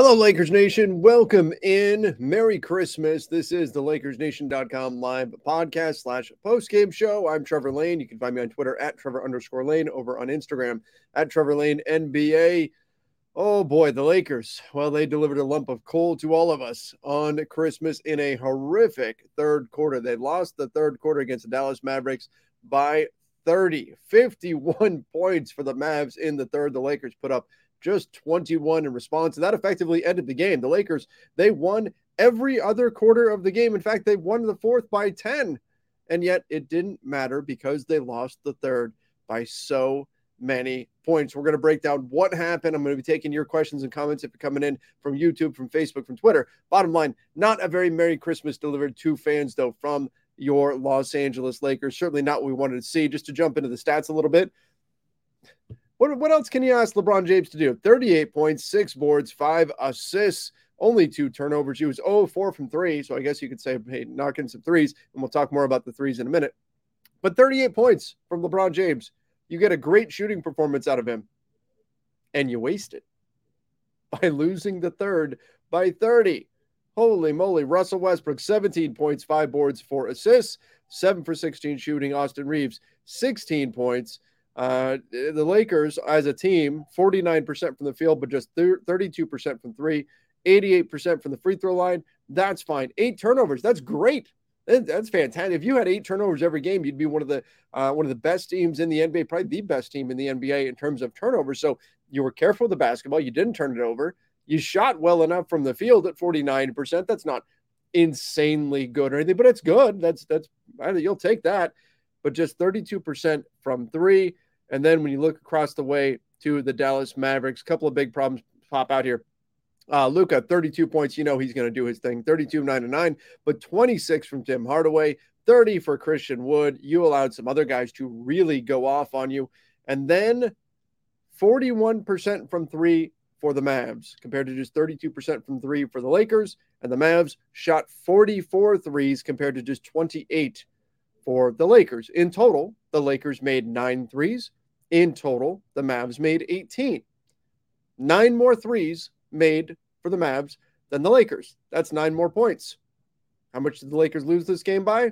Hello, Lakers Nation. Welcome in. Merry Christmas. This is the LakersNation.com live podcast slash postgame show. I'm Trevor Lane. You can find me on Twitter at Trevor underscore Lane, over on Instagram at Trevor Lane NBA. Oh boy, the Lakers. Well, they delivered a lump of coal to all of us on Christmas in a horrific third quarter. They lost the third quarter against the Dallas Mavericks by 30, 51 points for the Mavs in the third. The Lakers put up just 21 in response. And that effectively ended the game. The Lakers, they won every other quarter of the game. In fact, they won the fourth by 10. And yet it didn't matter because they lost the third by so many points. We're going to break down what happened. I'm going to be taking your questions and comments if you're coming in from YouTube, from Facebook, from Twitter. Bottom line, not a very Merry Christmas delivered to fans, though, from your Los Angeles Lakers. Certainly not what we wanted to see. Just to jump into the stats a little bit. What, what else can you ask LeBron James to do? 38 points, six boards, five assists, only two turnovers. He was 0 4 from three. So I guess you could say, hey, knock in some threes. And we'll talk more about the threes in a minute. But 38 points from LeBron James. You get a great shooting performance out of him, and you waste it by losing the third by 30. Holy moly. Russell Westbrook, 17 points, five boards, four assists, seven for 16 shooting. Austin Reaves, 16 points. Uh, the Lakers as a team, 49% from the field, but just 32% from three, 88% from the free throw line. That's fine. Eight turnovers. That's great. That's fantastic. If you had eight turnovers every game, you'd be one of the uh, one of the best teams in the NBA, probably the best team in the NBA in terms of turnovers. So you were careful with the basketball. You didn't turn it over. You shot well enough from the field at 49%. That's not insanely good or anything, but it's good. That's that's you'll take that. But just 32% from three. And then when you look across the way to the Dallas Mavericks, a couple of big problems pop out here. Uh, Luka, 32 points. You know he's going to do his thing. 32, 9 to 9, but 26 from Tim Hardaway, 30 for Christian Wood. You allowed some other guys to really go off on you. And then 41% from three for the Mavs compared to just 32% from three for the Lakers. And the Mavs shot 44 threes compared to just 28 for the Lakers. In total, the Lakers made nine threes. In total, the Mavs made 18. Nine more threes made for the Mavs than the Lakers. That's nine more points. How much did the Lakers lose this game by?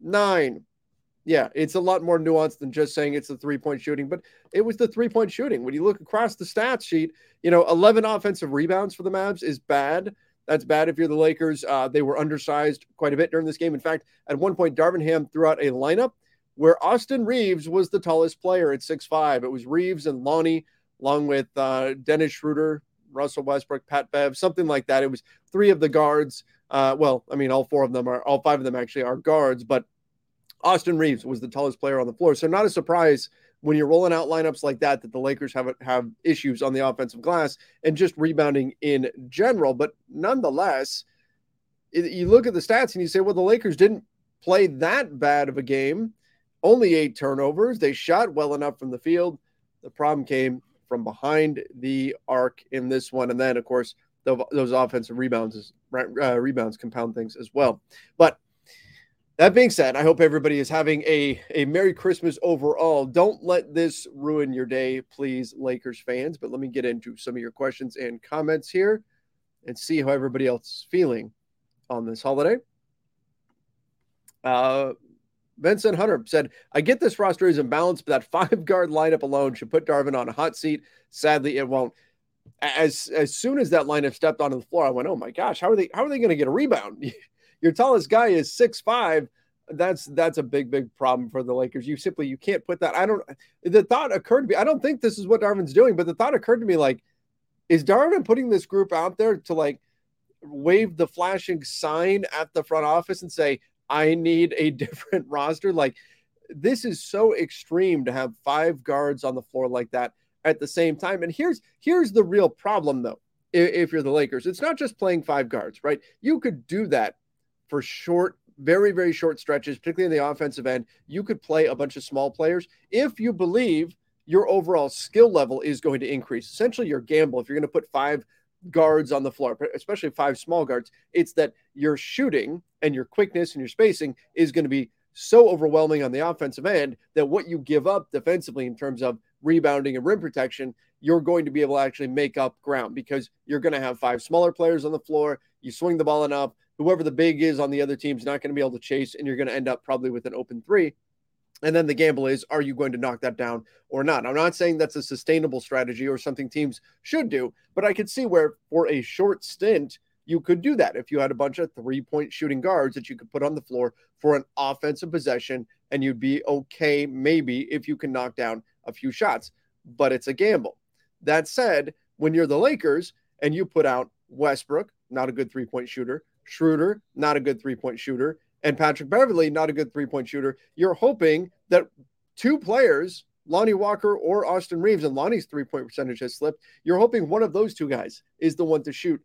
Nine. Yeah, it's a lot more nuanced than just saying it's the three point shooting, but it was the three point shooting. When you look across the stats sheet, you know, 11 offensive rebounds for the Mavs is bad. That's bad if you're the Lakers. Uh, they were undersized quite a bit during this game. In fact, at one point, Darvin Ham threw out a lineup where Austin Reaves was the tallest player at six five. It was Reaves and Lonnie, along with uh, Dennis Schroeder, Russell Westbrook, Pat Bev, something like that. It was three of the guards. Uh, well, I mean, all four of them are, all five of them actually are guards, but Austin Reaves was the tallest player on the floor. So not a surprise when you're rolling out lineups like that that the Lakers have have issues on the offensive glass and just rebounding in general. But nonetheless, you look at the stats and you say, well, the Lakers didn't play that bad of a game. Only eight turnovers. They shot well enough from the field. The problem came from behind the arc in this one, and then of course the, those offensive rebounds uh, rebounds compound things as well. But That being said, I hope everybody is having a, a Merry Christmas overall. Don't let this ruin your day, please, Lakers fans. But let me get into some of your questions and comments here and see how everybody else is feeling on this holiday. Uh, Vincent Hunter said, I get this roster is imbalanced, but that five guard lineup alone should put Darvin on a hot seat. Sadly, it won't. As as soon as that lineup stepped onto the floor, I went, Oh my gosh, how are they how are they going to get a rebound? Your tallest guy is six five. That's that's a big, big problem for the Lakers. You simply you can't put that. I don't the thought occurred to me. I don't think this is what Darvin's doing, but the thought occurred to me like, is Darvin putting this group out there to like wave the flashing sign at the front office and say, I need a different roster. Like this is so extreme to have five guards on the floor like that at the same time. And here's here's the real problem though. If, if you're the Lakers, it's not just playing five guards, right? You could do that for short, very very short stretches, particularly in the offensive end. You could play a bunch of small players if you believe your overall skill level is going to increase. Essentially, your gamble if you're going to put five guards on the floor, especially five small guards, it's that your shooting and your quickness and your spacing is going to be so overwhelming on the offensive end that what you give up defensively in terms of rebounding and rim protection, you're going to be able to actually make up ground because you're going to have five smaller players on the floor. You swing the ball enough, whoever the big is on the other team is not going to be able to chase, and you're going to end up probably with an open three. And then the gamble is, are you going to knock that down or not? I'm not saying that's a sustainable strategy or something teams should do, but I could see where for a short stint, you could do that if you had a bunch of three point shooting guards that you could put on the floor for an offensive possession, and you'd be okay, maybe, if you can knock down a few shots. But it's a gamble. That said, when you're the Lakers and you put out Westbrook, not a good three point shooter, Schroeder, not a good three point shooter, and Patrick Beverley, not a good three point shooter. You're hoping that two players, Lonnie Walker or Austin Reaves, and Lonnie's three point percentage has slipped. You're hoping one of those two guys is the one to shoot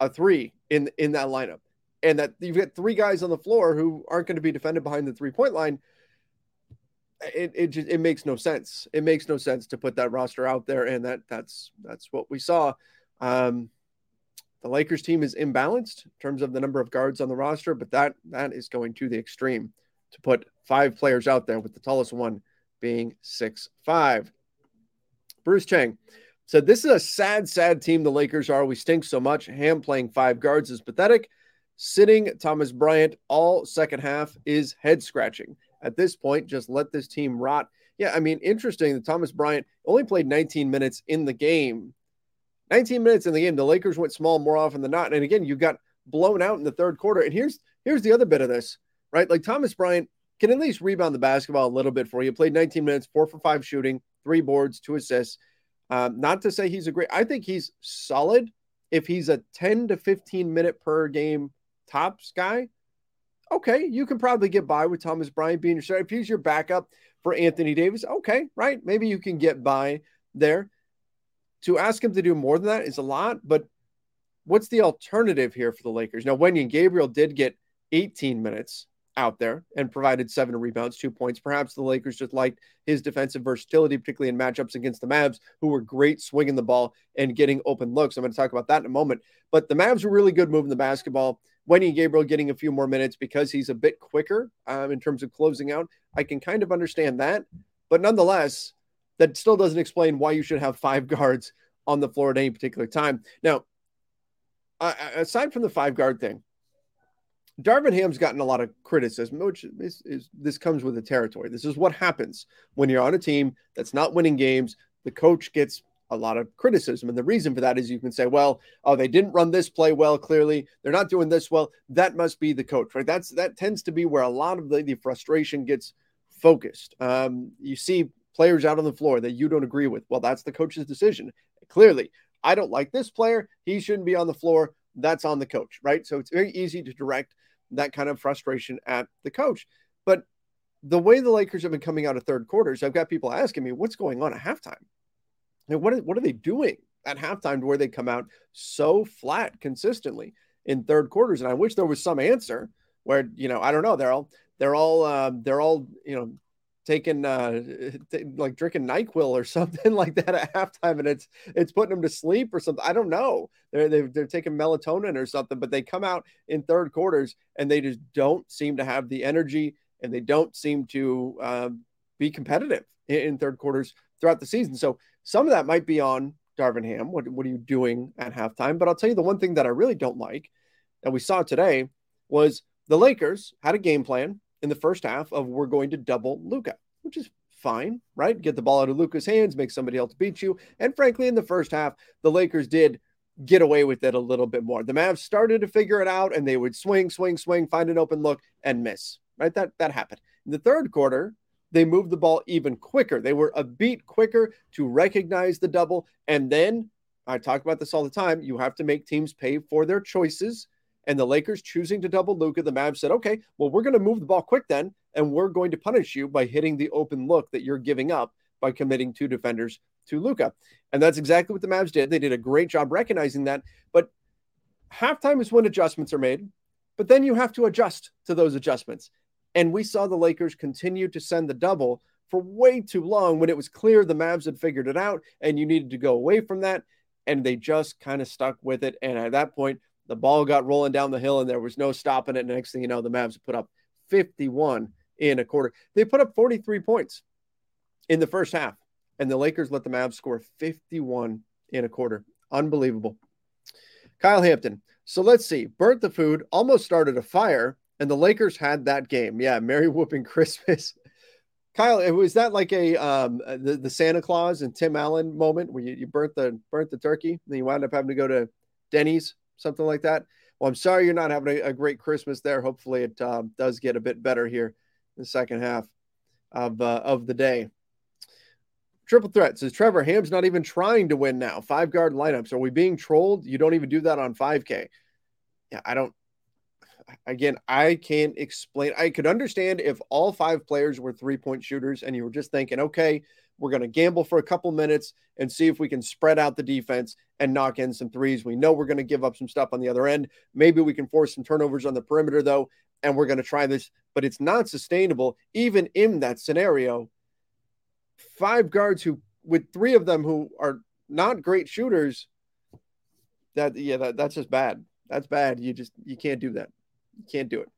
a three in in that lineup, and that you've got three guys on the floor who aren't going to be defended behind the three point line. It it just it makes no sense. It makes no sense to put that roster out there, and that that's that's what we saw. Um, the Lakers team is imbalanced in terms of the number of guards on the roster, but that that is going to the extreme to put five players out there with the tallest one being six five. Bruce Chang said, This is a sad, sad team the Lakers are. We stink so much. Ham playing five guards is pathetic. Sitting Thomas Bryant all second half is head scratching. At this point, just let this team rot. Yeah, I mean, interesting that Thomas Bryant only played 19 minutes in the game 19 minutes in the game, the Lakers went small more often than not. And again, you got blown out in the third quarter. And here's here's the other bit of this, right? Like Thomas Bryant can at least rebound the basketball a little bit for you. Played 19 minutes, four for five shooting, three boards, two assists. Um, not to say he's a great, I think he's solid if he's a 10 to 15 minute per game tops guy. Okay, you can probably get by with Thomas Bryant being your starter. If he's your backup for Anthony Davis, okay, right? Maybe you can get by there to ask him to do more than that is a lot, but what's the alternative here for the Lakers? Now, Wenyen Gabriel did get 18 minutes out there and provided seven rebounds, two points. Perhaps the Lakers just liked his defensive versatility, particularly in matchups against the Mavs, who were great swinging the ball and getting open looks. I'm going to talk about that in a moment. But the Mavs were really good moving the basketball. Wenyen Gabriel getting a few more minutes because he's a bit quicker um, in terms of closing out. I can kind of understand that. But nonetheless, that still doesn't explain why you should have five guards on the floor at any particular time. Now, aside from the five guard thing, Darvin Ham's gotten a lot of criticism, which is, is, this comes with the territory. This is what happens when you're on a team that's not winning games. The coach gets a lot of criticism, and the reason for that is you can say, "Well, oh, they didn't run this play well. Clearly, they're not doing this well. That must be the coach, right?" That's that tends to be where a lot of the, the frustration gets focused. Um, you see players out on the floor that you don't agree with. Well, that's the coach's decision. Clearly, I don't like this player. He shouldn't be on the floor. That's on the coach, right? So it's very easy to direct that kind of frustration at the coach. But the way the Lakers have been coming out of third quarters, I've got people asking me, what's going on at halftime? And what, are, what are they doing at halftime to where they come out so flat consistently in third quarters? And I wish there was some answer where, you know, I don't know. They're all, they're all, um, they're all, you know, taking uh t- like drinking NyQuil or something like that at halftime and it's it's putting them to sleep or something. I don't know. They're they're, they're taking melatonin or something, but they come out in third quarters and they just don't seem to have the energy and they don't seem to uh, be competitive in, in, third quarters throughout the season. So some of that might be on Darvin Ham. What what are you doing at halftime? But I'll tell you the one thing that I really don't like that we saw today was the Lakers had a game plan in the first half of we're going to double Luka, which is fine, right? Get the ball out of Luka's hands, make somebody else beat you. And frankly, in the first half, the Lakers did get away with it a little bit more. The Mavs started to figure it out and they would swing, swing, swing, find an open look and miss. Right? That that happened. In the third quarter, they moved the ball even quicker. They were a beat quicker to recognize the double. And then I talk about this all the time. You have to make teams pay for their choices and the Lakers choosing to double Luka, the Mavs said, okay, well, we're going to move the ball quick then, and we're going to punish you by hitting the open look that you're giving up by committing two defenders to Luka. And that's exactly what the Mavs did. They did a great job recognizing that. But halftime is when adjustments are made, but then you have to adjust to those adjustments. And we saw the Lakers continue to send the double for way too long when it was clear the Mavs had figured it out and you needed to go away from that. And they just kind of stuck with it. And at that point, the ball got rolling down the hill and there was no stopping it. Next thing you know, the Mavs put up 51 in a quarter. They put up 43 points in the first half, and the Lakers let the Mavs score 51 in a quarter. Unbelievable. Kyle Hampton. So let's see. Burnt the food, almost started a fire, and the Lakers had that game. Yeah, Merry Whooping Christmas. Kyle, it was that like a um the, the Santa Claus and Tim Allen moment where you, you burnt the burnt the turkey, and then you wound up having to go to Denny's something like that. Well, I'm sorry you're not having a, a great Christmas there. Hopefully, it uh, does get a bit better here in the second half of uh, of the day. Triple threat says Trevor Ham's not even trying to win now. Five guard lineups. Are we being trolled? You don't even do that on 5K. Yeah, I don't. Again, I can't explain. I could understand if all five players were three point shooters and you were just thinking, okay, we're going to gamble for a couple minutes and see if we can spread out the defense and knock in some threes. We know we're going to give up some stuff on the other end. Maybe we can force some turnovers on the perimeter, though, and we're going to try this, but it's not sustainable, even in that scenario. Five guards who, with three of them who are not great shooters, that, yeah, that, that's just bad. That's bad. You just, you can't do that. You can't do it.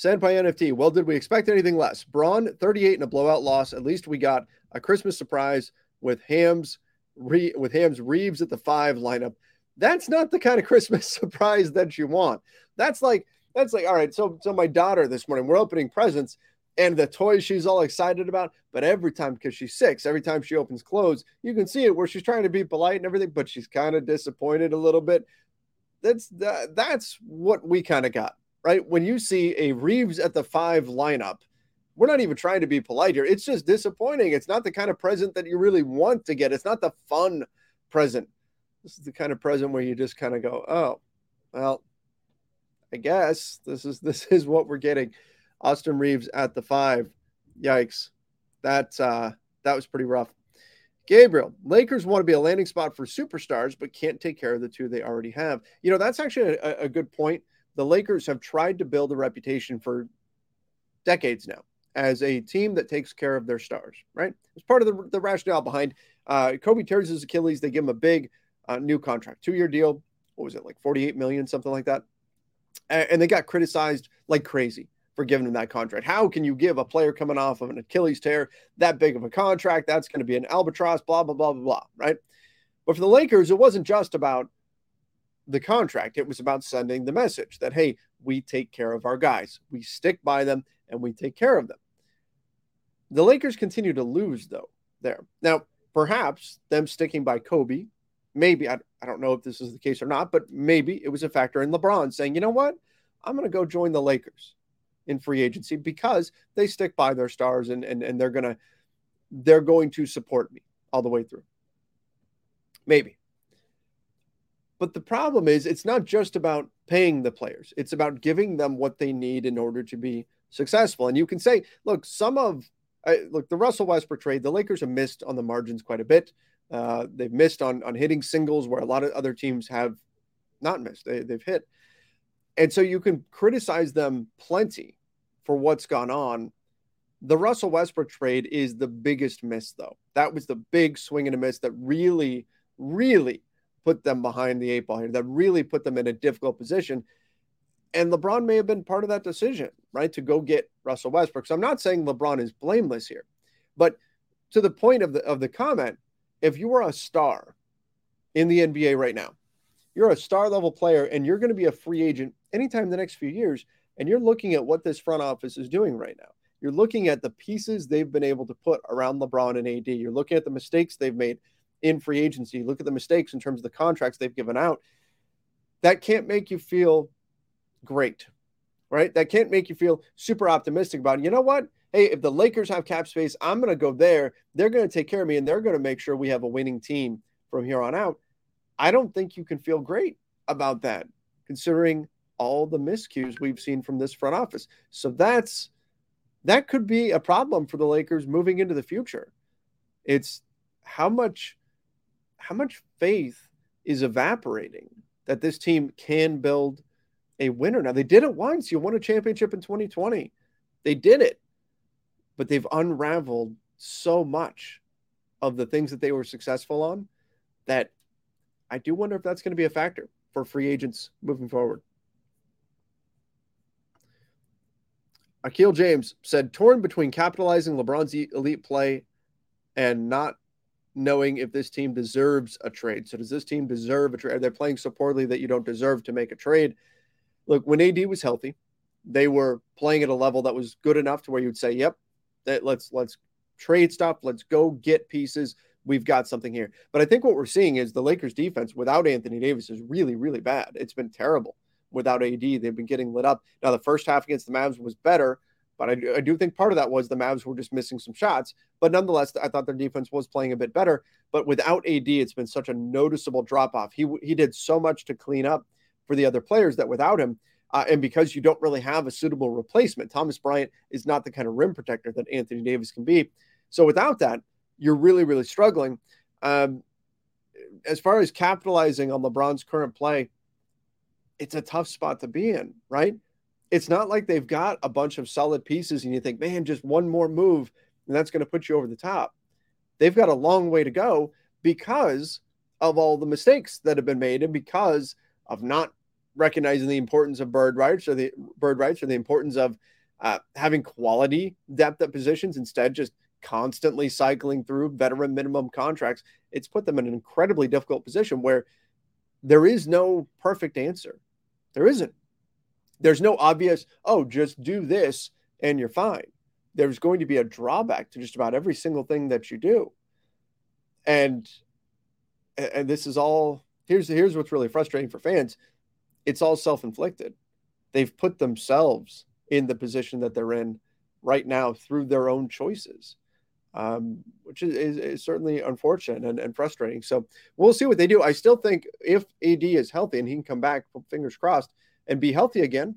Senpai NFT. Well, did we expect anything less? Bron 38 in a blowout loss. At least we got a Christmas surprise with Hams Re- with Hams Reaves at the five lineup. That's not the kind of Christmas surprise that you want. That's like that's like all right. So so my daughter this morning we're opening presents and the toys she's all excited about. But every time because she's six, every time she opens clothes, you can see it where she's trying to be polite and everything, but she's kind of disappointed a little bit. That's that, that's what we kind of got right? When you see a Reaves at the five lineup, we're not even trying to be polite here. It's just disappointing. It's not the kind of present that you really want to get. It's not the fun present. This is the kind of present where you just kind of go, oh, well, I guess this is this is what we're getting. Austin Reaves at the five. Yikes. That uh that was pretty rough. Gabriel, Lakers want to be a landing spot for superstars, but can't take care of the two they already have. You know, that's actually a, a good point the Lakers have tried to build a reputation for decades now as a team that takes care of their stars, right? It's part of the, the rationale behind uh, Kobe tears his Achilles. They give him a big uh, new contract, two year deal. What was it, like 48 million, something like that? And, and they got criticized like crazy for giving him that contract. How can you give a player coming off of an Achilles tear that big of a contract? That's going to be an albatross, blah, blah, blah, blah, blah, right? But for the Lakers, it wasn't just about the contract. It was about sending the message that, hey, we take care of our guys. We stick by them and we take care of them. The Lakers continue to lose, though, there. Now, perhaps them sticking by Kobe, maybe, I, I don't know if this is the case or not, but maybe it was a factor in LeBron saying, you know what? I'm going to go join the Lakers in free agency because they stick by their stars and, and, and they're going to they're going to support me all the way through. Maybe. But the problem is, it's not just about paying the players, it's about giving them what they need in order to be successful. And you can say, look, some of uh, look the Russell Westbrook trade, the Lakers have missed on the margins quite a bit. Uh, they've missed on on hitting singles where a lot of other teams have not missed. They, they've hit, and so you can criticize them plenty for what's gone on. The Russell Westbrook trade is the biggest miss, though. That was the big swing and a miss that really, really put them behind the eight ball here, that really put them in a difficult position. And LeBron may have been part of that decision, right, to go get Russell Westbrook. So I'm not saying LeBron is blameless here, but to the point of the of the comment, if you were a star in the NBA right now, you're a star level player and you're going to be a free agent anytime the next few years, and you're looking at what this front office is doing right now. You're looking at the pieces they've been able to put around LeBron and AD. You're looking at the mistakes they've made in free agency. Look at the mistakes in terms of the contracts they've given out. That can't make you feel great, right? That can't make you feel super optimistic about, you know what? Hey, if the Lakers have cap space, I'm going to go there. They're going to take care of me and they're going to make sure we have a winning team from here on out. I don't think you can feel great about that, considering all the miscues we've seen from this front office. So that's that could be a problem for the Lakers moving into the future. It's how much how much faith is evaporating that this team can build a winner. Now they did it once. You won a championship in 2020. They did it. But they've unraveled so much of the things that they were successful on that I do wonder if that's going to be a factor for free agents moving forward. Akil James said, torn between capitalizing LeBron's elite play and not knowing if this team deserves a trade. So, does this team deserve a trade? Are They're playing so poorly that you don't deserve to make a trade. Look, when AD was healthy, they were playing at a level that was good enough to where you'd say, "Yep, that let's let's trade stuff, let's go get pieces, we've got something here. But I think what we're seeing is the Lakers defense without Anthony Davis is really, really bad. It's been terrible without AD. They've been getting lit up. Now, the first half against the Mavs was better, but I do, I do think part of that was the Mavs were just missing some shots. But nonetheless, I thought their defense was playing a bit better. But without AD, it's been such a noticeable drop off. He, he did so much to clean up for the other players that without him, uh, and because you don't really have a suitable replacement, Thomas Bryant is not the kind of rim protector that Anthony Davis can be. So without that, you're really, really struggling. Um, as far as capitalizing on LeBron's current play, it's a tough spot to be in, right? It's not like they've got a bunch of solid pieces and you think, man, just one more move and that's going to put you over the top. They've got a long way to go because of all the mistakes that have been made and because of not recognizing the importance of bird rights or the bird rights or the importance of uh, having quality depth at positions instead just constantly cycling through veteran minimum contracts, it's put them in an incredibly difficult position where there is no perfect answer. There isn't. There's no obvious, oh, just do this and you're fine. There's going to be a drawback to just about every single thing that you do. And and this is all here's here's what's really frustrating for fans. It's all self-inflicted. They've put themselves in the position that they're in right now through their own choices um, which is, is, is, certainly unfortunate and, and frustrating. So we'll see what they do. I still think if AD is healthy and he can come back, fingers crossed, and be healthy again,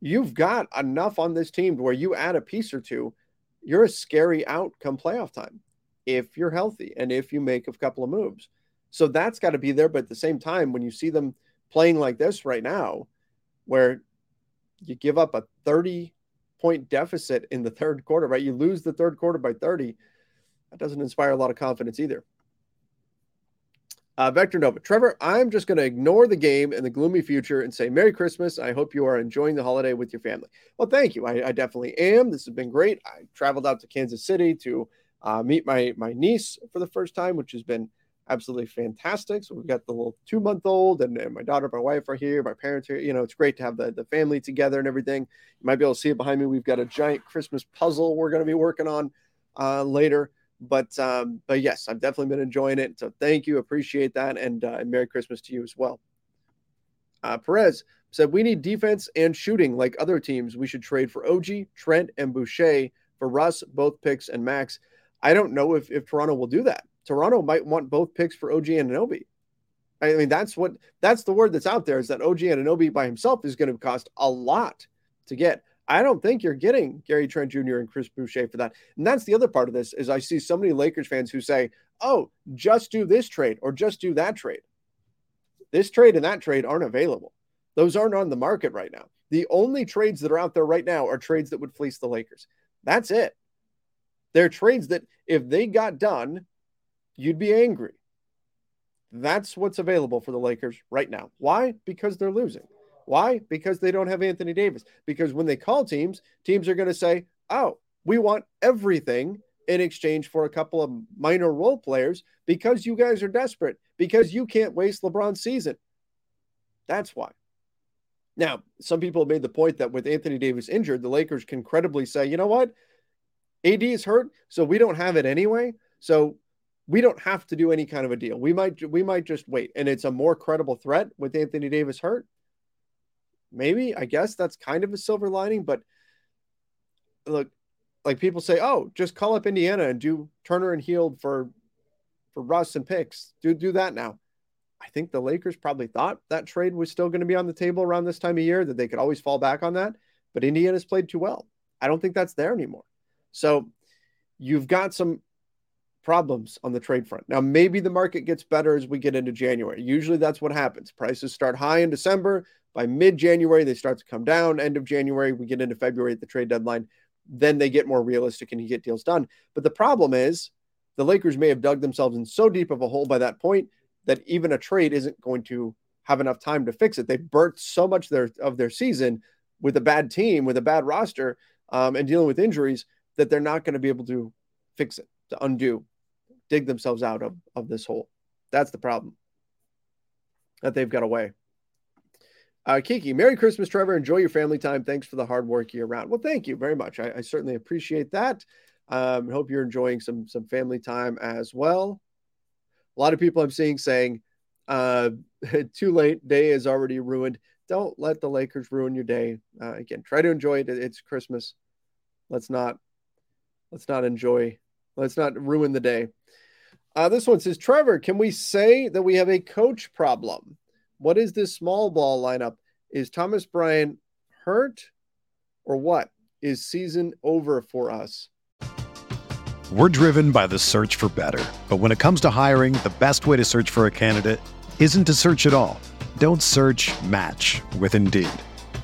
you've got enough on this team where you add a piece or two, you're a scary out come playoff time if you're healthy and if you make a couple of moves. So that's got to be there. But at the same time, when you see them playing like this right now, where you give up a 30 point deficit in the third quarter, right? You lose the third quarter by 30. That doesn't inspire a lot of confidence either. Uh, Vector Nova. Trevor, I'm just going to ignore the game and the gloomy future and say Merry Christmas. I hope you are enjoying the holiday with your family. Well, thank you. I, I definitely am. This has been great. I traveled out to Kansas City to uh, meet my my niece for the first time, which has been absolutely fantastic. So we've got the little two month old and, and, my daughter, my wife are here, my parents are, here. you know, it's great to have the, the family together and everything. You might be able to see it behind me. We've got a giant Christmas puzzle we're going to be working on uh, later. But um, but yes, I've definitely been enjoying it. So thank you, appreciate that, and, uh, and Merry Christmas to you as well. Uh, Perez said we need defense and shooting like other teams. We should trade for OG, Trent, and Boucher for Russ, both picks and Max. I don't know if, if Toronto will do that. Toronto might want both picks for OG Anunoby. I mean, that's what that's the word that's out there is that OG Anunoby by himself is going to cost a lot to get. I don't think you're getting Gary Trent Jr. and Chris Boucher for that. And that's the other part of this is I see so many Lakers fans who say, "Oh, just do this trade or just do that trade." This trade and that trade aren't available. Those aren't on the market right now. The only trades that are out there right now are trades that would fleece the Lakers. That's it. They're trades that if they got done, you'd be angry. That's what's available for the Lakers right now. Why? Because they're losing. Why? Because they don't have Anthony Davis. Because when they call teams, teams are going to say, oh, we want everything in exchange for a couple of minor role players because you guys are desperate, because you can't waste LeBron's season. That's why. Now, some people have made the point that with Anthony Davis injured, the Lakers can credibly say, you know what? AD is hurt, so we don't have it anyway. So we don't have to do any kind of a deal. We might we might just wait. And it's a more credible threat with Anthony Davis hurt. Maybe, I guess that's kind of a silver lining, but look, like people say, oh, just call up Indiana and do Turner and Hield for for Russ and picks. Do do that now. I think the Lakers probably thought that trade was still going to be on the table around this time of year, that they could always fall back on that. But Indiana's played too well. I don't think that's there anymore. So you've got some problems on the trade front. Now, maybe the market gets better as we get into January. Usually that's what happens. Prices start high in December. By mid January, they start to come down. End of January, we get into February at the trade deadline. Then they get more realistic and you get deals done. But the problem is the Lakers may have dug themselves in so deep of a hole by that point that even a trade isn't going to have enough time to fix it. They've burnt so much of their, of their season with a bad team, with a bad roster, um, and dealing with injuries that they're not going to be able to fix it, to undo, dig themselves out of, of this hole. That's the problem that they've got away. Uh, Kiki, Merry Christmas, Trevor. Enjoy your family time. Thanks for the hard work year round. Well, thank you very much. I, I certainly appreciate that. Um, hope you're enjoying some some family time as well. A lot of people I'm seeing saying, uh, "Too late. Day is already ruined." Don't let the Lakers ruin your day. Uh, again, try to enjoy it. It's Christmas. Let's not let's not enjoy. Let's not ruin the day. Uh, this one says, Trevor, can we say that we have a coach problem? What is this small ball lineup? Is Thomas Bryant hurt or what? Is season over for us? We're driven by the search for better. But when it comes to hiring, the best way to search for a candidate isn't to search at all. Don't search match with Indeed.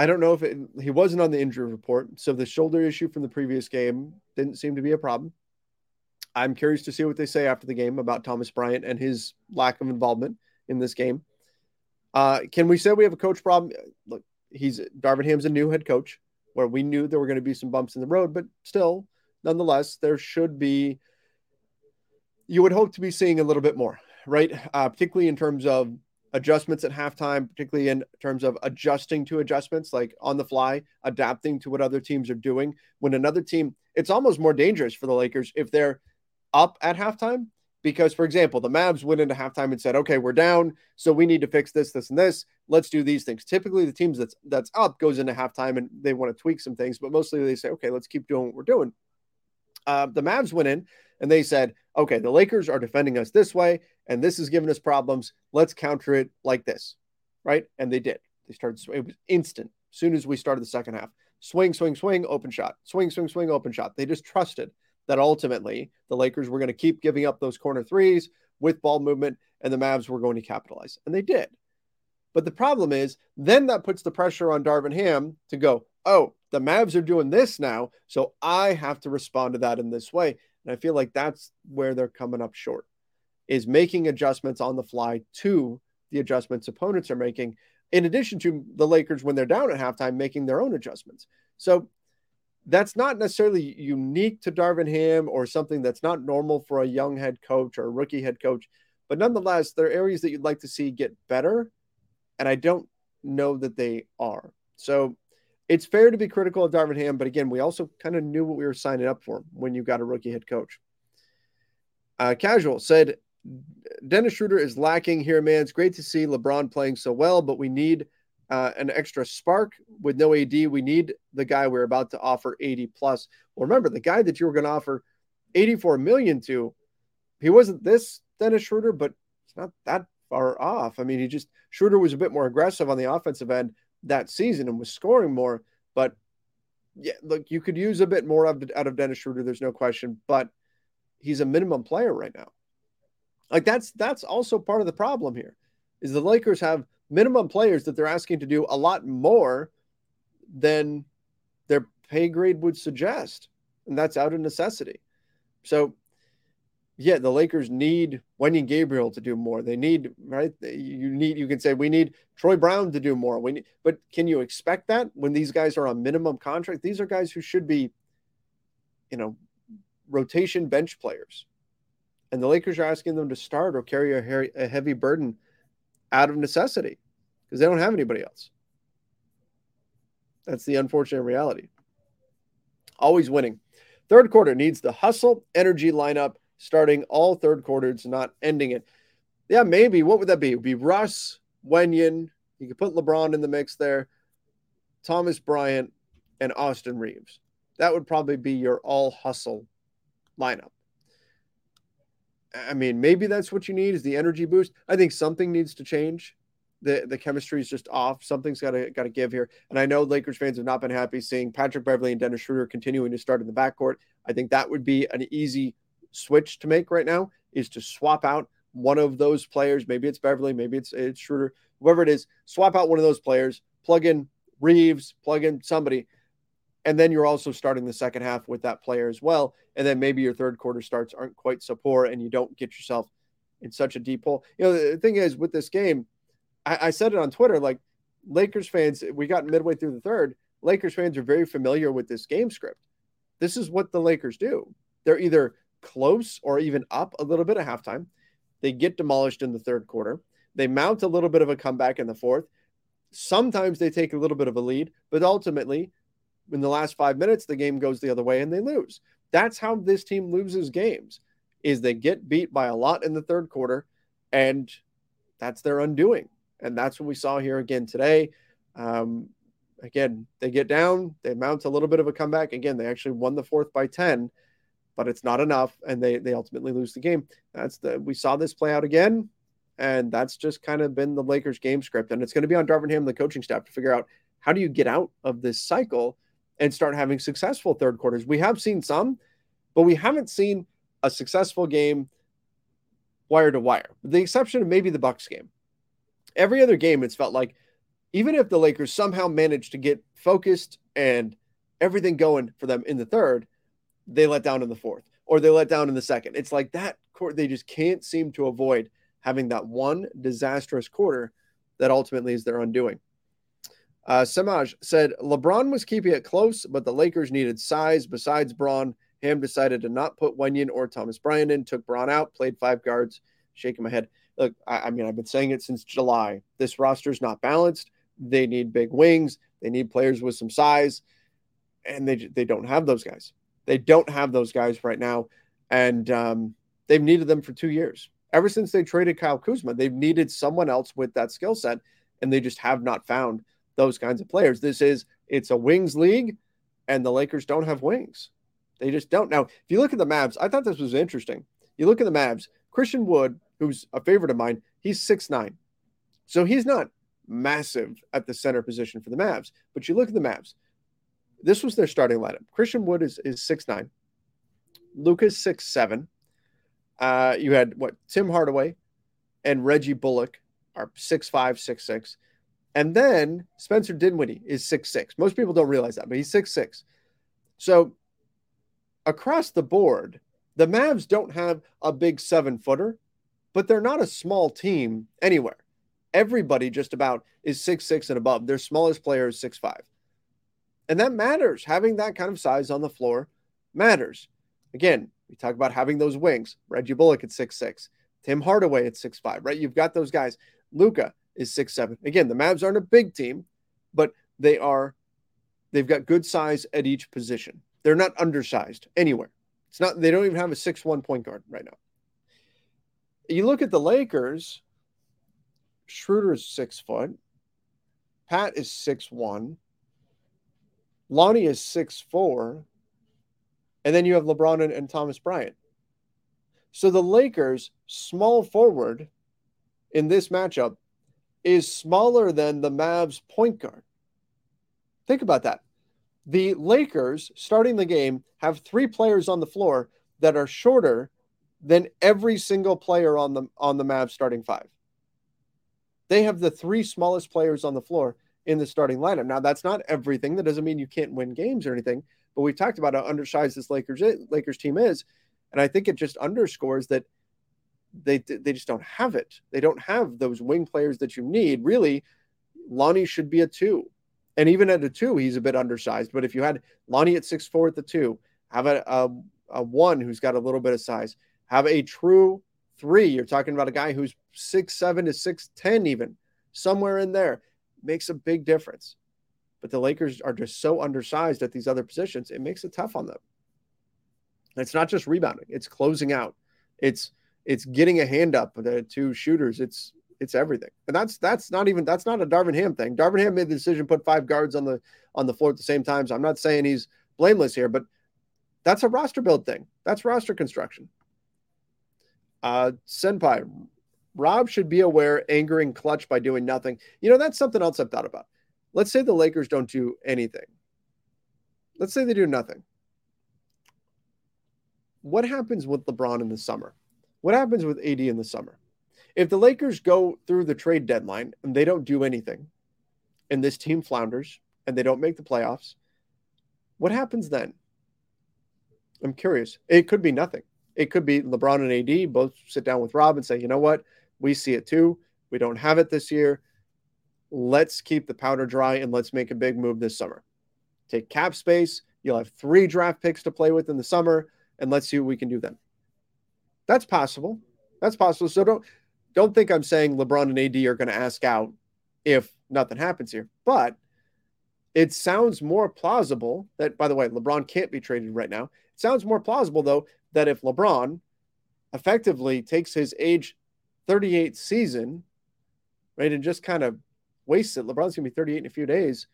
I don't know if it, he wasn't on the injury report. So the shoulder issue from the previous game didn't seem to be a problem. I'm curious to see what they say after the game about Thomas Bryant and his lack of involvement in this game. Uh, can we say we have a coach problem? Look, he's Darvin Ham's a new head coach where we knew there were going to be some bumps in the road, but still, nonetheless, there should be. You would hope to be seeing a little bit more, right? Uh, particularly in terms of adjustments at halftime, particularly in terms of adjusting to adjustments, like on the fly, adapting to what other teams are doing. When another team, it's almost more dangerous for the Lakers if they're up at halftime. Because, for example, the Mavs went into halftime and said, "Okay, we're down, so we need to fix this, this, and this. Let's do these things." Typically, the teams that's that's up goes into halftime and they want to tweak some things, but mostly they say, "Okay, let's keep doing what we're doing." Uh, the Mavs went in and they said, "Okay, the Lakers are defending us this way, and this is giving us problems. Let's counter it like this, right? And they did. They started. It was instant. As soon as we started the second half, swing, swing, swing, open shot, swing, swing, swing, open shot. They just trusted that ultimately the Lakers were going to keep giving up those corner threes with ball movement, and the Mavs were going to capitalize, and they did. But the problem is, then that puts the pressure on Darvin Ham to go, oh, the Mavs are doing this now, so I have to respond to that in this way. And I feel like that's where they're coming up short is making adjustments on the fly to the adjustments opponents are making, in addition to the Lakers when they're down at halftime making their own adjustments. So that's not necessarily unique to Darvin Ham or something that's not normal for a young head coach or a rookie head coach. But nonetheless, there are areas that you'd like to see get better. And I don't know that they are. So it's fair to be critical of Darvin Ham. But again, we also kind of knew what we were signing up for when you got a rookie head coach. Uh, Casual said, Dennis Schroeder is lacking here, man. It's great to see LeBron playing so well, but we need uh, an extra spark with no AD. We need the guy we're about to offer 80 plus. Well, remember the guy that you were going to offer 84 million to, he wasn't this Dennis Schroeder, but it's not that far off. I mean, he just Schroeder was a bit more aggressive on the offensive end that season and was scoring more. But yeah, look, you could use a bit more of, out of Dennis Schroeder. There's no question, but he's a minimum player right now. Like that's that's also part of the problem here, is the Lakers have minimum players that they're asking to do a lot more than their pay grade would suggest, and that's out of necessity. So, yeah, the Lakers need Wenyen Gabriel to do more. They need right. You need you can say we need Troy Brown to do more. We need, but can you expect that when these guys are on minimum contract? These are guys who should be, you know, rotation bench players. And the Lakers are asking them to start or carry a, heavy burden out of necessity because they don't have anybody else. That's the unfortunate reality. Always winning. Third quarter needs the hustle energy lineup starting all third quarters, not ending it. Yeah, maybe. What would that be? It would be Russ, Wenyen. You could put LeBron in the mix there, Thomas Bryant, and Austin Reaves. That would probably be your all hustle lineup. I mean, maybe that's what you need is the energy boost. I think something needs to change. The the chemistry is just off. Something's got to got to give here. And I know Lakers fans have not been happy seeing Patrick Beverley and Dennis Schroeder continuing to start in the backcourt. I think that would be an easy switch to make right now is to swap out one of those players. Maybe it's Beverley, maybe it's it's Schroeder, whoever it is. Swap out one of those players, plug in Reaves, plug in somebody, and then you're also starting the second half with that player as well. And then maybe your third quarter starts aren't quite so poor and you don't get yourself in such a deep hole. You know, the thing is with this game, I, I said it on Twitter, like Lakers fans, we got midway through the third. Lakers fans are very familiar with this game script. This is what the Lakers do. They're either close or even up a little bit at halftime. They get demolished in the third quarter. They mount a little bit of a comeback in the fourth. Sometimes they take a little bit of a lead, but ultimately in the last five minutes, the game goes the other way and they lose. That's how this team loses games is they get beat by a lot in the third quarter and that's their undoing. And that's what we saw here again today. Um, again, they get down, they mount a little bit of a comeback. Again, they actually won the fourth by 10, but it's not enough. And they, they ultimately lose the game. That's the, we saw this play out again. And that's just kind of been the Lakers game script. And it's going to be on Darvin Ham the coaching staff to figure out how do you get out of this cycle and start having successful third quarters. We have seen some, but we haven't seen a successful game wire to wire. With the exception of maybe the Bucks game. Every other game, it's felt like even if the Lakers somehow managed to get focused and everything going for them in the third, they let down in the fourth or they let down in the second. It's like that court they just can't seem to avoid having that one disastrous quarter that ultimately is their undoing. Uh, Samaj said LeBron was keeping it close, but the Lakers needed size besides Bron. Ham decided to not put Wenyen or Thomas Bryant in, took Bron out, played five guards, shaking my head. Look, I, I mean, I've been saying it since July. This roster is not balanced. They need big wings. They need players with some size, and they they don't have those guys. They don't have those guys right now, and um, they've needed them for two years. Ever since they traded Kyle Kuzma, they've needed someone else with that skill set, and they just have not found those kinds of players. This is it's a wings league, and the Lakers don't have wings. They just don't. Now, if you look at the Mavs, I thought this was interesting. You look at the Mavs, Christian Wood, who's a favorite of mine, he's six nine, so he's not massive at the center position for the Mavs. But you look at the Mavs. This was their starting lineup. Christian Wood is is six nine, Luka's six seven. Uh, you had what Tim Hardaway and Reggie Bullock are six five, six six. And then Spencer Dinwiddie is six six. Most people don't realize that, but he's six six. So across the board, the Mavs don't have a big seven footer, but they're not a small team anywhere. Everybody just about is six six and above. Their smallest player is six five. And that matters. Having that kind of size on the floor matters. Again, we talk about having those wings. Reggie Bullock at six six, Tim Hardaway at six five. right? You've got those guys. Luka is six seven. Again, the Mavs aren't a big team, but they are they've got good size at each position. They're not undersized anywhere. It's not they don't even have a six one point guard right now. You look at the Lakers, Schroeder is six foot, Pat is six one, Lonnie is six four, and then you have LeBron and, and Thomas Bryant. So the Lakers' small forward in this matchup is smaller than the Mavs point guard. Think about that. The Lakers starting the game have three players on the floor that are shorter than every single player on the on the Mavs starting five. They have the three smallest players on the floor in the starting lineup. Now that's not everything. That doesn't mean you can't win games or anything. But we've talked about how undersized this Lakers Lakers team is, and I think it just underscores that they they just don't have it. They don't have those wing players that you need. Really, Lonnie should be a two, and even at a two, he's a bit undersized. But if you had Lonnie at six four at the two, have a, a, a one who's got a little bit of size, have a true three. You're talking about a guy who's six seven to six ten, even somewhere in there, makes a big difference. But the Lakers are just so undersized at these other positions, it makes it tough on them. And it's not just rebounding; it's closing out. It's it's getting a hand up to shooters. It's it's everything. And that's that's not even that's not a Darvin Ham thing. Darvin Ham made the decision put five guards on the on the floor at the same time. So I'm not saying he's blameless here, but that's a roster build thing. That's roster construction. Uh Senpai, Rob should be aware angering Klutch by doing nothing. You know, that's something else I've thought about. Let's say the Lakers don't do anything. Let's say they do nothing. What happens with LeBron in the summer? What happens with AD in the summer? If the Lakers go through the trade deadline and they don't do anything, and this team flounders and they don't make the playoffs, what happens then? I'm curious. It could be nothing. It could be LeBron and AD both sit down with Rob and say, you know what? We see it too. We don't have it this year. Let's keep the powder dry and let's make a big move this summer. Take cap space. You'll have three draft picks to play with in the summer, and let's see what we can do then. That's possible. That's possible. So don't don't think I'm saying LeBron and AD are going to ask out if nothing happens here. But it sounds more plausible that, by the way, LeBron can't be traded right now. It sounds more plausible, though, that if LeBron effectively takes his age 38 season, right, and just kind of wastes it, LeBron's going to be 38 in a few days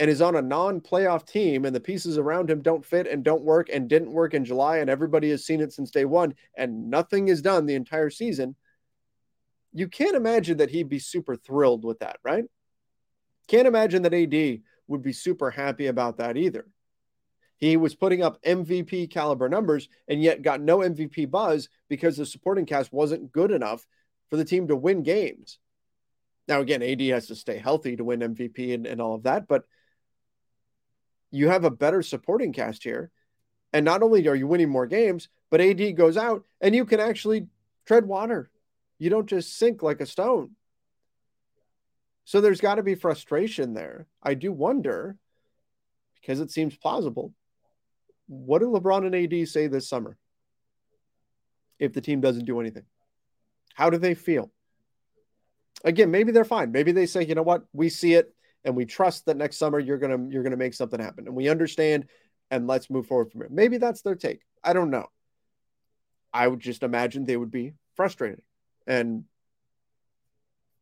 and is on a non-playoff team and the pieces around him don't fit and don't work and didn't work in July and everybody has seen it since day 1 and nothing is done the entire season you can't imagine that he'd be super thrilled with that right? Can't imagine that AD would be super happy about that either he was putting up MVP caliber numbers and yet got no MVP buzz because the supporting cast wasn't good enough for the team to win games now again AD has to stay healthy to win MVP and, and all of that but you have a better supporting cast here. And not only are you winning more games, but AD goes out and you can actually tread water. You don't just sink like a stone. So there's got to be frustration there. I do wonder, because it seems plausible, what do LeBron and AD say this summer if the team doesn't do anything? How do they feel? Again, maybe they're fine. Maybe they say, you know what, we see it and we trust that next summer you're gonna you're gonna make something happen and we understand and let's move forward from it maybe that's their take i don't know i would just imagine they would be frustrated and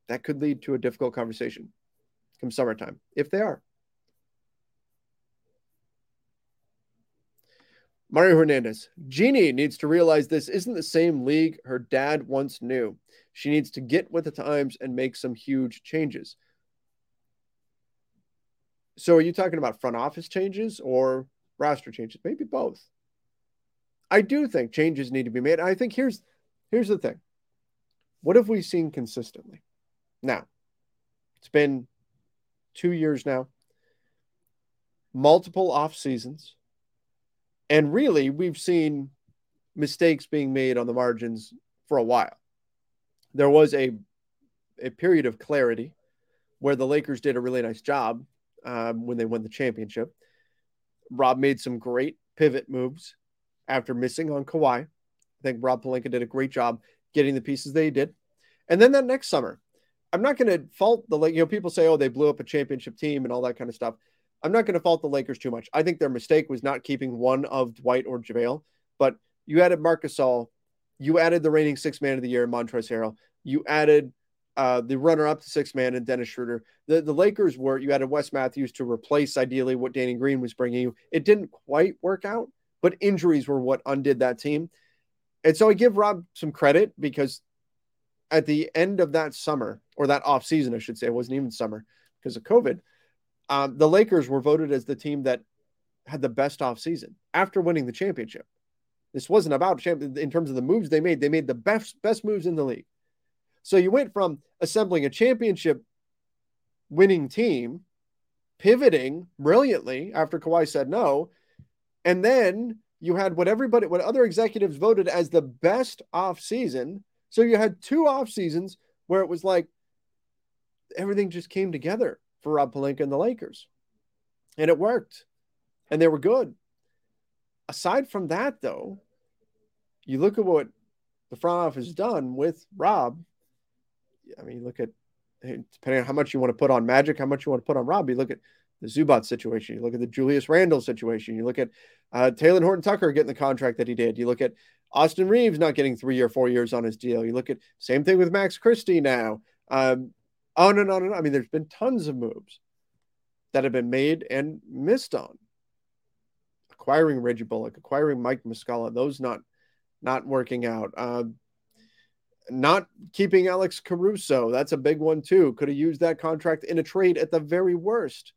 that could lead to a difficult conversation come summertime if they are Mario Hernandez. Jeanie needs to realize this isn't the same league her dad once knew. She needs to get with the times and make some huge changes. So are you talking about front office changes or roster changes? Maybe both. I do think changes need to be made. I think here's here's the thing. What have we seen consistently? Now, it's been two years now, multiple off seasons, and really we've seen mistakes being made on the margins for a while. There was a a period of clarity where the Lakers did a really nice job um, when they won the championship. Rob made some great pivot moves after missing on Kawhi. I think Rob Pelinka did a great job getting the pieces they did. And then that next summer, I'm not going to fault the like, you know people say oh they blew up a championship team and all that kind of stuff. I'm not going to fault the Lakers too much. I think their mistake was not keeping one of Dwight or JaVale, but you added Marc Gasol, you added the reigning six man of the year, Montrezl Harrell, you added uh, the runner up to six man and Dennis Schroeder. The, the Lakers were, you added Wes Matthews to replace ideally what Danny Green was bringing you. It didn't quite work out, but injuries were what undid that team. And so I give Rob some credit because at the end of that summer, or that off season, I should say, it wasn't even summer because of COVID. Um, the Lakers were voted as the team that had the best off season after winning the championship. This wasn't about in terms of the moves they made. They made the best best moves in the league. So you went from assembling a championship winning team, pivoting brilliantly after Kawhi said no, and then you had what everybody, what other executives voted as the best off season. So you had two off seasons where it was like everything just came together for Rob Pelinka and the Lakers, and it worked, and they were good. Aside from that, though, you look at what the front office has done with Rob I mean, look at depending on how much you want to put on Magic, how much you want to put on Rob. You Look at the Zubac situation. You look at the Julius Randle situation. You look at uh, Talen Horton Tucker getting the contract that he did. You look at Austin Reaves not getting three or four years on his deal. You look at same thing with Max Christie now. Um, on and on and on. I mean, there's been tons of moves that have been made and missed on. Acquiring Reggie Bullock, acquiring Mike Muscala, those not not working out. Uh, not keeping Alex Caruso, that's a big one too. Could have used that contract in a trade at the very worst.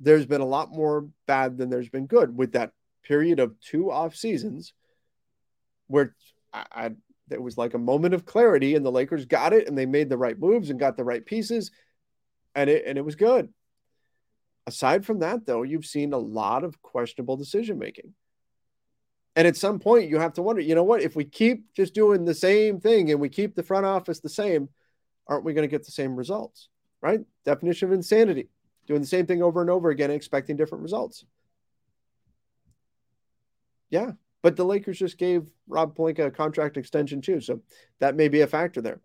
There's been a lot more bad than there's been good with that period of two off seasons where I, I there was like a moment of clarity and the Lakers got it and they made the right moves and got the right pieces and it and it was good. Aside from that though, you've seen a lot of questionable decision making. And at some point, you have to wonder, you know what? If we keep just doing the same thing and we keep the front office the same, aren't we going to get the same results? Right? Definition of insanity doing the same thing over and over again, expecting different results. Yeah. But the Lakers just gave Rob Pelinka a contract extension too. So that may be a factor there.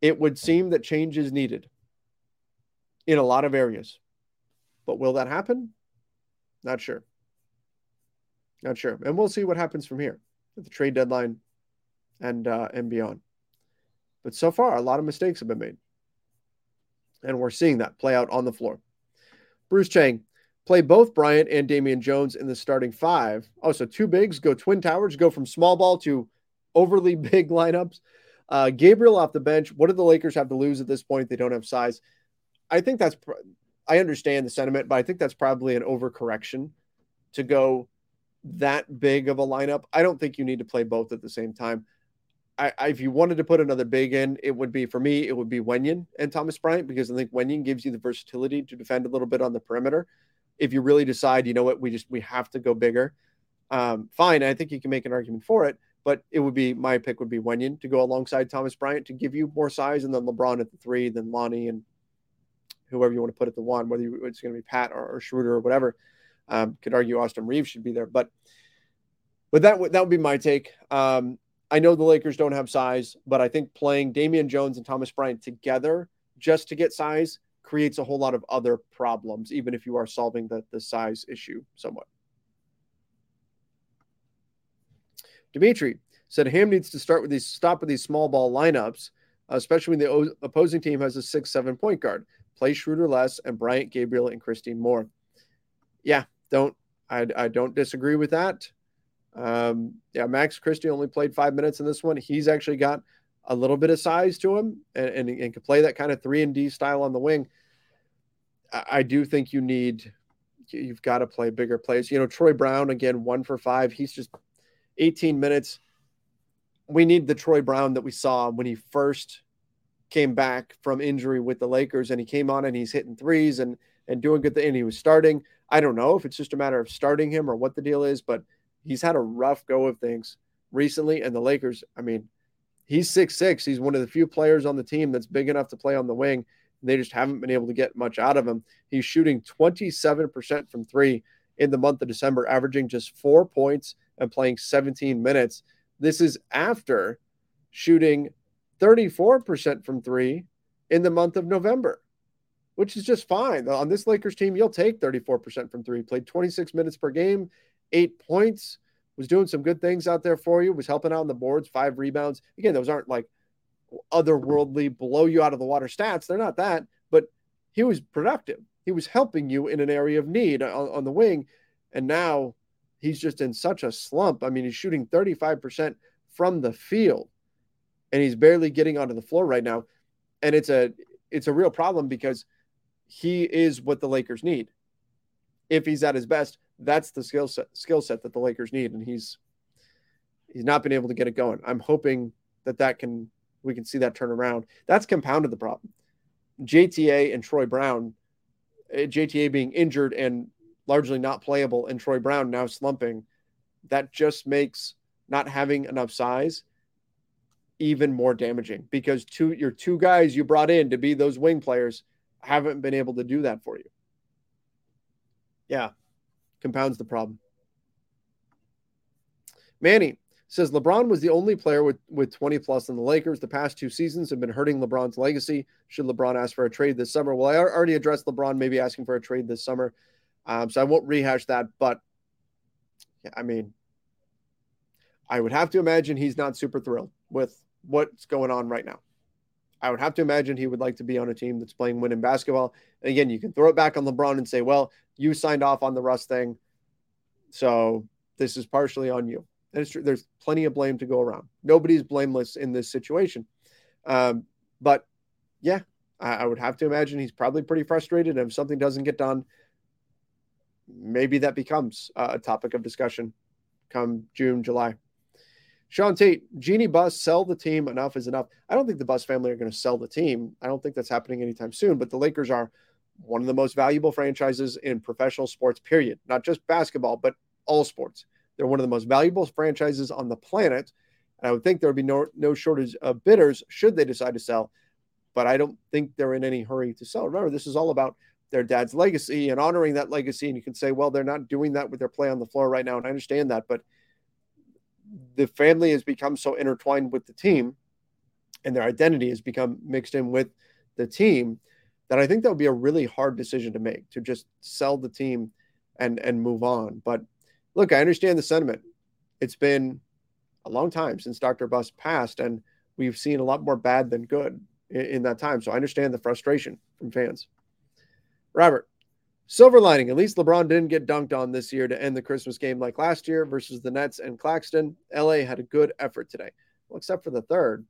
It would seem that change is needed in a lot of areas. But will that happen? Not sure. Not sure. And we'll see what happens from here at the trade deadline and uh, and beyond. But so far, a lot of mistakes have been made. And we're seeing that play out on the floor. Bruce Chang, play both Bryant and Damian Jones in the starting five. Oh, so two bigs go twin towers, go from small ball to overly big lineups. Uh, Gabriel off the bench. What do the Lakers have to lose at this point? They don't have size. I think that's, I understand the sentiment, but I think that's probably an overcorrection to go that big of a lineup. I don't think you need to play both at the same time. I, I, if you wanted to put another big in, it would be for me, it would be Wenyen and Thomas Bryant because I think Wenyen gives you the versatility to defend a little bit on the perimeter. If you really decide, you know what, we just we have to go bigger, um, fine. I think you can make an argument for it, but it would be my pick would be Wenyen to go alongside Thomas Bryant to give you more size, and then LeBron at the three, then Lonnie and whoever you want to put at the one, whether it's going to be Pat or, or Schroeder or whatever. Um, could argue Austin Reaves should be there, but but that would that would be my take. Um, I know the Lakers don't have size, but I think playing Damian Jones and Thomas Bryant together just to get size creates a whole lot of other problems, even if you are solving the, the size issue somewhat. Dimitri said Ham needs to start with these stop with these small ball lineups, especially when the opposing team has a six seven point guard. Play Schroeder less and Bryant, Gabriel, and Christie more. Yeah, don't I, I don't disagree with that. Um, yeah, Max Christie only played five minutes in this one. He's actually got a little bit of size to him and, and, and can play that kind of three and D style on the wing. I, do think you need you've got to play bigger plays. You know, Troy Brown again, one for five. He's just 18 minutes. We need the Troy Brown that we saw when he first came back from injury with the Lakers and he came on and he's hitting threes and and doing good thing and he was starting. I don't know if it's just a matter of starting him or what the deal is, but he's had a rough go of things recently. And the Lakers, I mean, he's six six. He's one of the few players on the team that's big enough to play on the wing. They just haven't been able to get much out of him. He's shooting 27% from three in the month of December, averaging just four points and playing 17 minutes. This is after shooting 34% from three in the month of November, which is just fine. On this Lakers team, you'll take 34% from three. Played 26 minutes per game, eight points, was doing some good things out there for you, was helping out on the boards, five rebounds. Again, those aren't like otherworldly, blow you out of the water stats. They're not that, but he was productive. He was helping you in an area of need on, on the wing. And now he's just in such a slump. I mean, he's shooting 35% from the field and he's barely getting onto the floor right now. And it's a it's a real problem because he is what the Lakers need. If he's at his best, that's the skill set skill set that the Lakers need, and he's he's not been able to get it going. I'm hoping that that can we can see that turn around. That's compounded the problem. JTA and Troy Brown, eh, JTA being injured and largely not playable, and Troy Brown now slumping, that just makes not having enough size even more damaging because two your two guys you brought in to be those wing players haven't been able to do that for you. Yeah, compounds the problem. Manny says LeBron was the only player with, with 20 plus in the Lakers. The past two seasons have been hurting LeBron's legacy. Should LeBron ask for a trade this summer? Well, I already addressed LeBron maybe asking for a trade this summer. Um, so I won't rehash that. But yeah, I mean, I would have to imagine he's not super thrilled with what's going on right now. I would have to imagine he would like to be on a team that's playing winning basketball. And again, you can throw it back on LeBron and say, well, you signed off on the Russ thing. So this is partially on you. And it's true. There's plenty of blame to go around. Nobody's blameless in this situation. Um, but yeah, I, I would have to imagine he's probably pretty frustrated. And if something doesn't get done, maybe that becomes a topic of discussion come June, July. Sean Tate, Jeanie Buss, sell the team. Enough is enough. I don't think the Buss family are going to sell the team. I don't think that's happening anytime soon. But the Lakers are one of the most valuable franchises in professional sports, period. Not just basketball, but all sports. They're one of the most valuable franchises on the planet. And I would think there would be no, no shortage of bidders should they decide to sell. But I don't think they're in any hurry to sell. Remember, this is all about their dad's legacy and honoring that legacy. And you can say, well, they're not doing that with their play on the floor right now. And I understand that. But the family has become so intertwined with the team and their identity has become mixed in with the team that I think that would be a really hard decision to make to just sell the team and and move on. But look, I understand the sentiment. It's been a long time since Dr. Buss passed, and we've seen a lot more bad than good in, in that time. So I understand the frustration from fans. Robert, Silver lining, at least LeBron didn't get dunked on this year to end the Christmas game like last year versus the Nets and Claxton. LA had a good effort today. Well, except for the third.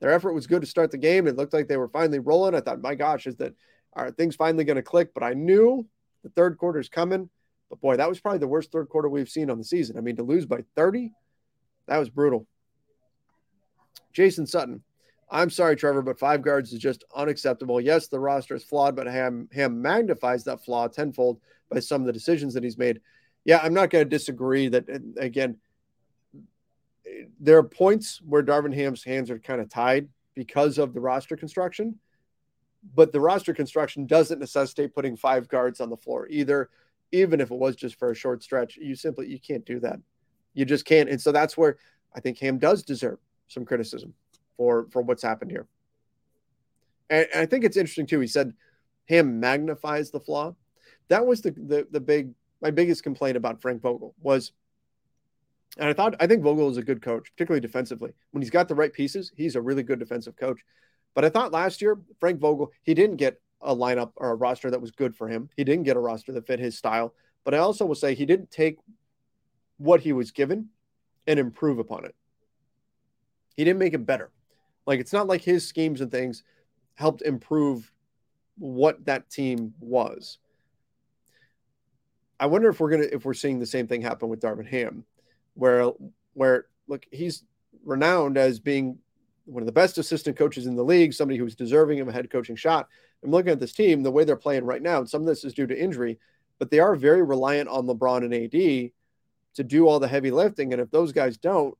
Their effort was good to start the game. It looked like they were finally rolling. I thought, my gosh, is that are things finally going to click? But I knew the third quarter is coming. But boy, that was probably the worst third quarter we've seen on the season. I mean, to lose by 30, that was brutal. Jason Sutton, I'm sorry, Trevor, but five guards is just unacceptable. Yes, the roster is flawed, but Ham, Ham magnifies that flaw tenfold by some of the decisions that he's made. Yeah, I'm not going to disagree that, again, there are points where Darvin Ham's hands are kind of tied because of the roster construction, but the roster construction doesn't necessitate putting five guards on the floor either. Even if it was just for a short stretch, you simply you can't do that. You just can't. And so that's where I think Ham does deserve some criticism for for what's happened here. And, and I think it's interesting too. He said Ham magnifies the flaw. That was the, the the big my biggest complaint about Frank Vogel was, and I thought I think Vogel is a good coach, particularly defensively. When he's got the right pieces, he's a really good defensive coach. But I thought last year Frank Vogel he didn't get a lineup or a roster that was good for him. He didn't get a roster that fit his style. But I also will say he didn't take what he was given and improve upon it. He didn't make it better. Like it's not like his schemes and things helped improve what that team was. I wonder if we're gonna if we're seeing the same thing happen with Darvin Ham, where where look he's renowned as being one of the best assistant coaches in the league, somebody who's deserving of a head coaching shot. I'm looking at this team, the way they're playing right now, and some of this is due to injury, but they are very reliant on LeBron and AD to do all the heavy lifting. And if those guys don't,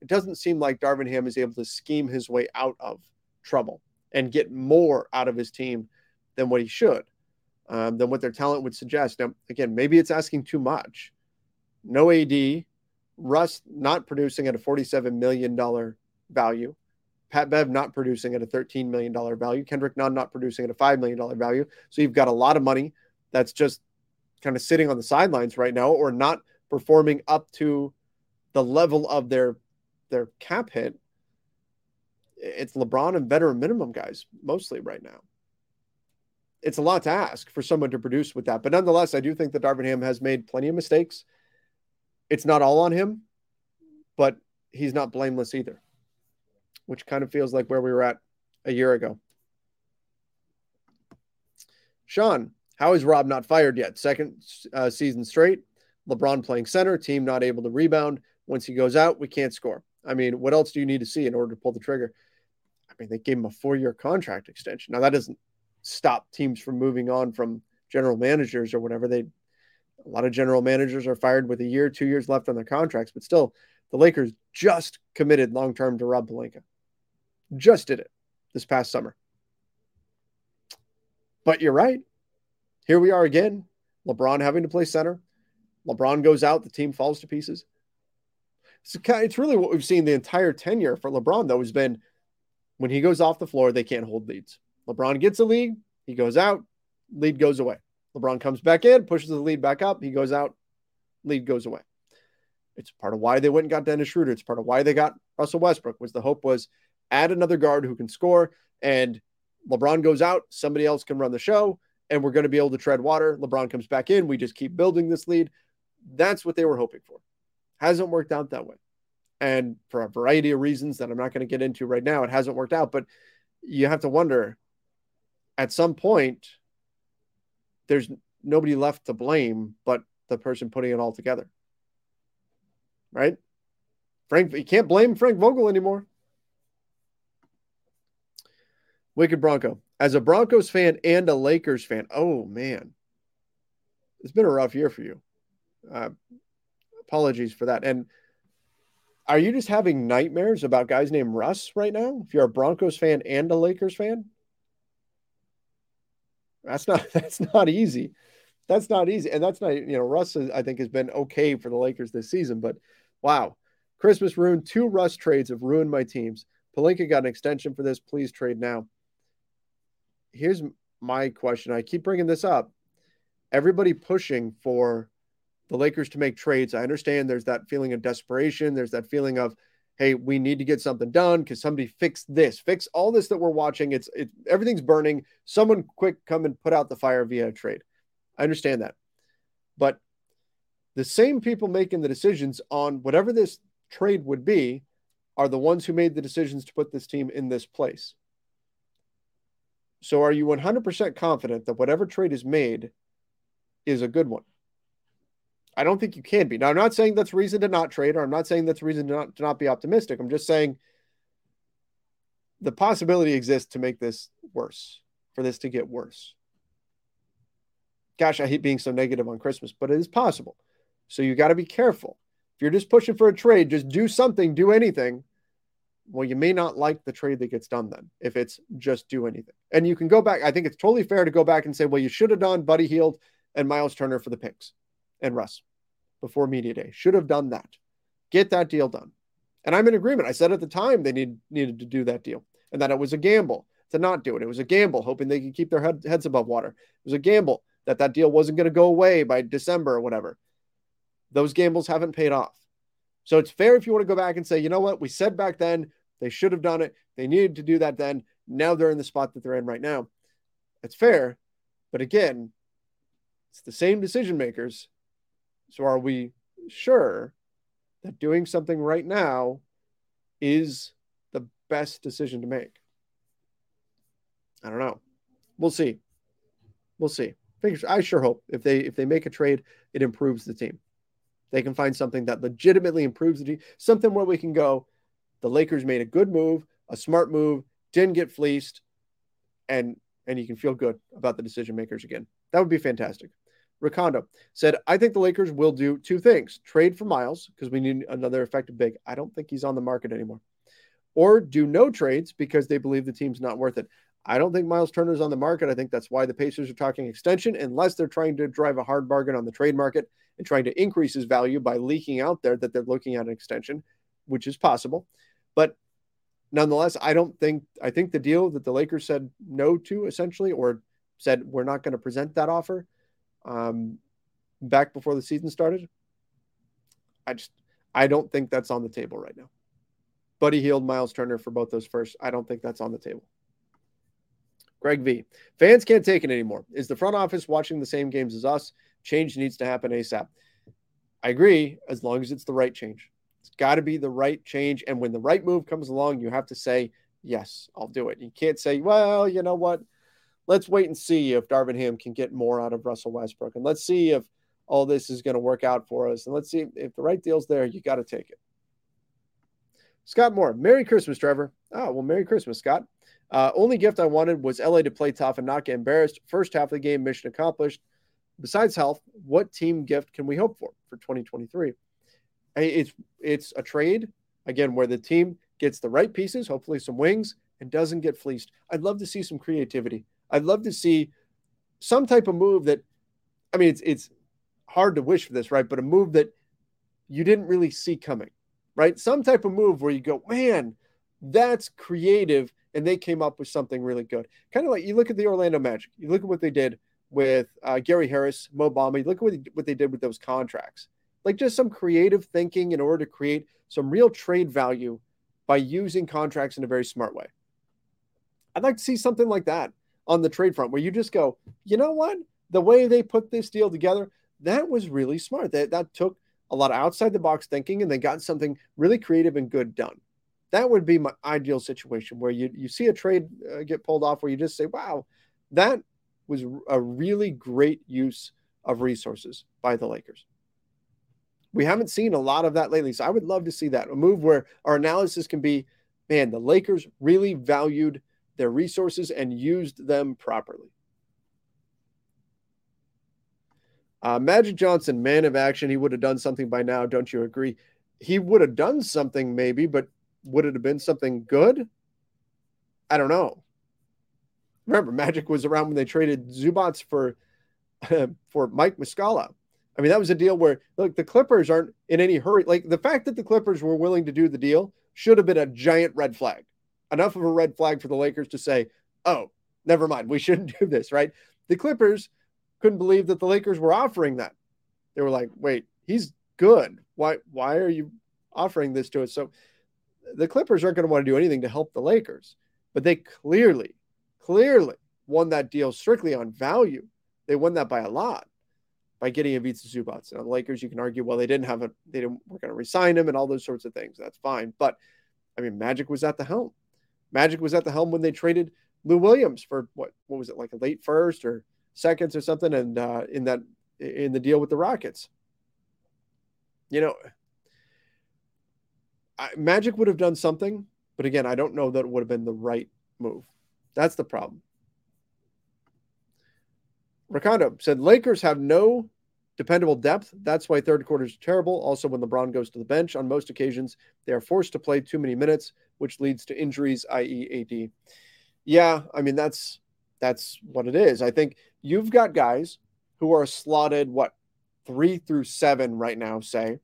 it doesn't seem like Darvin Ham is able to scheme his way out of trouble. and get more out of his team than what he should, um, than what their talent would suggest. Now, again, maybe it's asking too much. No AD, Russ not producing at a $47 million value, Pat Bev not producing at a $13 million value, Kendrick Nunn not producing at a $5 million value. So you've got a lot of money that's just kind of sitting on the sidelines right now or not performing up to the level of their their cap hit. It's LeBron and veteran minimum guys mostly right now. It's a lot to ask for someone to produce with that. But nonetheless, I do think that Darvin Ham has made plenty of mistakes. It's not all on him, but he's not blameless either which kind of feels like where we were at a year ago. Sean, how is Rob not fired yet? Second uh, season straight. LeBron playing center, team not able to rebound. Once he goes out, we can't score. I mean, what else do you need to see in order to pull the trigger? I mean, they gave him a four year contract extension. Now, that doesn't stop teams from moving on from general managers or whatever. They, a lot of general managers are fired with a year, two years left on their contracts, but still, the Lakers just committed long term to Rob Pelinka. Just did it this past summer. But you're right. Here we are again. LeBron having to play center. LeBron goes out, the team falls to pieces. It's really what we've seen the entire tenure for LeBron, though, has been when he goes off the floor, they can't hold leads. LeBron gets a lead, he goes out, lead goes away. LeBron comes back in, pushes the lead back up, he goes out, lead goes away. It's part of why they went and got Dennis Schroeder. It's part of why they got Russell Westbrook. Was the hope was add another guard who can score, and LeBron goes out, somebody else can run the show, and we're going to be able to tread water. LeBron comes back in, we just keep building this lead. That's what they were hoping for. Hasn't worked out that way. And for a variety of reasons that I'm not going to get into right now, it hasn't worked out. But you have to wonder at some point, there's nobody left to blame but the person putting it all together. Right? Frank, you can't blame Frank Vogel anymore. Wicked Bronco. As a Broncos fan and a Lakers fan, oh man, it's been a rough year for you. Uh, apologies for that. And are you just having nightmares about guys named Russ right now? If you're a Broncos fan and a Lakers fan, that's not that's not easy. That's not easy, and that's not you know Russ is, I think has been okay for the Lakers this season, but wow, Christmas ruined two Russ trades have ruined my teams. Pelinka got an extension for this. Please trade now here's my question. I keep bringing this up. Everybody pushing for the Lakers to make trades. I understand there's that feeling of desperation. There's that feeling of, hey, we need to get something done because somebody fix this, fix all this that we're watching. It's it everything's burning. Someone quick come and put out the fire via a trade. I understand that. But the same people making the decisions on whatever this trade would be are the ones who made the decisions to put this team in this place. So are you 100% confident that whatever trade is made is a good one? I don't think you can be. Now, I'm not saying that's reason to not trade, or I'm not saying that's reason to not, to not be optimistic. I'm just saying the possibility exists to make this worse, for this to get worse. Gosh, I hate being so negative on Christmas, but it is possible. So you got to be careful. If you're just pushing for a trade, just do something, do anything well, you may not like the trade that gets done then if it's just do anything. And you can go back. I think it's totally fair to go back and say, well, you should have done Buddy Hield and Miles Turner for the picks and Russ before media day. Should have done that. Get that deal done. And I'm in agreement. I said at the time they need, needed to do that deal and that it was a gamble to not do it. It was a gamble, hoping they could keep their head, heads above water. It was a gamble that that deal wasn't going to go away by December or whatever. Those gambles haven't paid off. So it's fair if you want to go back and say, you know what, we said back then they should have done it. They needed to do that then. Now they're in the spot that they're in right now. It's fair. But again, it's the same decision makers. So are we sure that doing something right now is the best decision to make? I don't know. We'll see. We'll see. I sure hope if they if they make a trade, it improves the team. They can find something that legitimately improves the team, something where we can go, the Lakers made a good move, a smart move, didn't get fleeced, and and you can feel good about the decision makers again. That would be fantastic. Ricondo said, I think the Lakers will do two things trade for Miles because we need another effective big. I don't think he's on the market anymore. or do no trades because they believe the team's not worth it. I don't think Miles Turner's on the market. I think that's why the Pacers are talking extension, unless they're trying to drive a hard bargain on the trade market and trying to increase his value by leaking out there that they're looking at an extension, which is possible. But nonetheless, I don't think I think the deal that the Lakers said no to essentially, or said we're not going to present that offer, um, back before the season started. I just I don't think that's on the table right now. Buddy Hield, Miles Turner for both those first. I don't think that's on the table. Greg V. Fans can't take it anymore. Is the front office watching the same games as us? Change needs to happen ASAP. I agree, as long as it's the right change. It's got to be the right change. And when the right move comes along, you have to say, yes, I'll do it. You can't say, well, you know what? Let's wait and see if Darvin Ham can get more out of Russell Westbrook. And let's see if all this is going to work out for us. And let's see if the right deal's there, you got to take it. Scott Moore, Merry Christmas, Trevor. Oh, well, Merry Christmas, Scott. Uh, only gift I wanted was LA to play tough and not get embarrassed. First half of the game, mission accomplished. Besides health, what team gift can we hope for for 2023? It's it's a trade again where the team gets the right pieces, hopefully some wings, and doesn't get fleeced. I'd love to see some creativity. I'd love to see some type of move that, I mean, it's it's hard to wish for this, right? But a move that you didn't really see coming, right? Some type of move where you go, man, that's creative, and they came up with something really good. Kind of like you look at the Orlando Magic, you look at what they did with uh, Gary Harris, Mo Bamba, look at what, what they did with those contracts like just some creative thinking in order to create some real trade value by using contracts in a very smart way. I'd like to see something like that on the trade front where you just go, you know what? The way they put this deal together, that was really smart. That that took a lot of outside the box thinking and they got something really creative and good done. That would be my ideal situation where you you see a trade uh, get pulled off where you just say, "Wow, that was a really great use of resources by the Lakers." We haven't seen a lot of that lately. So I would love to see that a move where our analysis can be man, the Lakers really valued their resources and used them properly. Uh, Magic Johnson, man of action, he would have done something by now. Don't you agree? He would have done something maybe, but would it have been something good? I don't know. Remember, Magic was around when they traded Zubac for for Mike Muscala. I mean, that was a deal where look, the Clippers aren't in any hurry. Like the fact that the Clippers were willing to do the deal should have been a giant red flag. Enough of a red flag for the Lakers to say, "Oh, never mind, we shouldn't do this." Right? The Clippers couldn't believe that the Lakers were offering that. They were like, "Wait, he's good. Why? Why are you offering this to us?" So the Clippers aren't going to want to do anything to help the Lakers, but they clearly, clearly won that deal strictly on value. They won that by a lot by getting a Ivica Zubac. Now, the Lakers, you can argue, well, they didn't have a, they didn't, we're going to resign him and all those sorts of things. That's fine. But I mean, Magic was at the helm. Magic was at the helm when they traded Lou Williams for what, what was it, like a late first or seconds or something. And uh, in that, in the deal with the Rockets, you know, I, Magic would have done something, but again, I don't know that it would have been the right move. That's the problem. Ricardo said Lakers have no dependable depth. That's why third quarter is terrible. Also, when LeBron goes to the bench, on most occasions, they are forced to play too many minutes, which leads to injuries, i.e., AD. Yeah, I mean that's that's what it is. I think you've got guys who are slotted what three through seven right now, say,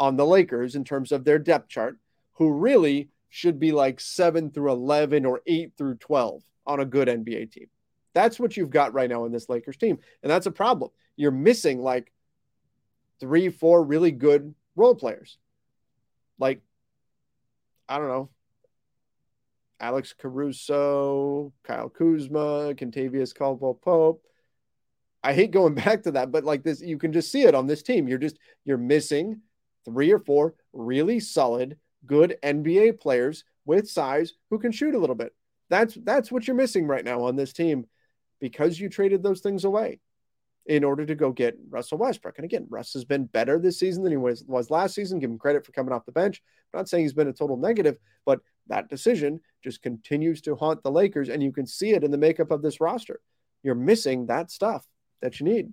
on the Lakers in terms of their depth chart, who really should be like seven through eleven or eight through twelve on a good NBA team. That's what you've got right now in this Lakers team. And that's a problem. You're missing like three, four really good role players. Like, I don't know, Alex Caruso, Kyle Kuzma, Kentavious Caldwell Pope. I hate going back to that, but like this, you can just see it on this team. You're just, you're missing three or four really solid, good NBA players with size who can shoot a little bit. That's that's what you're missing right now on this team because you traded those things away in order to go get Russell Westbrook. And again, Russ has been better this season than he was, was last season. Give him credit for coming off the bench. I'm not saying he's been a total negative, but that decision just continues to haunt the Lakers. And you can see it in the makeup of this roster. You're missing that stuff that you need.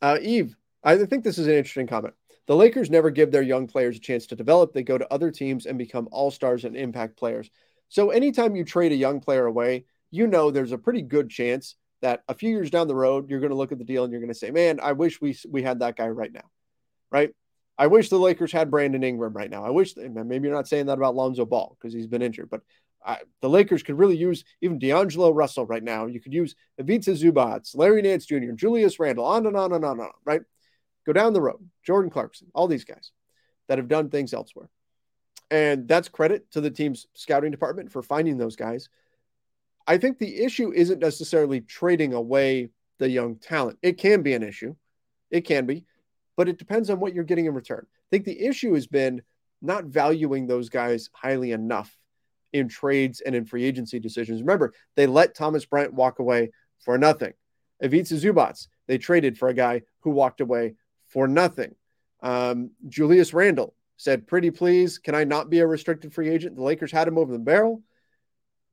Uh, Eve, I think this is an interesting comment. The Lakers never give their young players a chance to develop. They go to other teams and become all-stars and impact players. So anytime you trade a young player away, you know there's a pretty good chance – that a few years down the road, you're going to look at the deal and you're going to say, man, I wish we, we had that guy right now. Right. I wish the Lakers had Brandon Ingram right now. I wish, maybe you're not saying that about Lonzo Ball because he's been injured, but I, the Lakers could really use even D'Angelo Russell right now. You could use Ivica Zubac, Larry Nance Jr., Julius Randle, on and on and on and on, right? Go down the road. Jordan Clarkson, all these guys that have done things elsewhere. And that's credit to the team's scouting department for finding those guys. I think the issue isn't necessarily trading away the young talent. It can be an issue, it can be, but it depends on what you're getting in return. I think the issue has been not valuing those guys highly enough in trades and in free agency decisions. Remember, they let Thomas Bryant walk away for nothing. Ivica Zubac, they traded for a guy who walked away for nothing. Um, Julius Randle said, Pretty please, can I not be a restricted free agent? The Lakers had him over the barrel.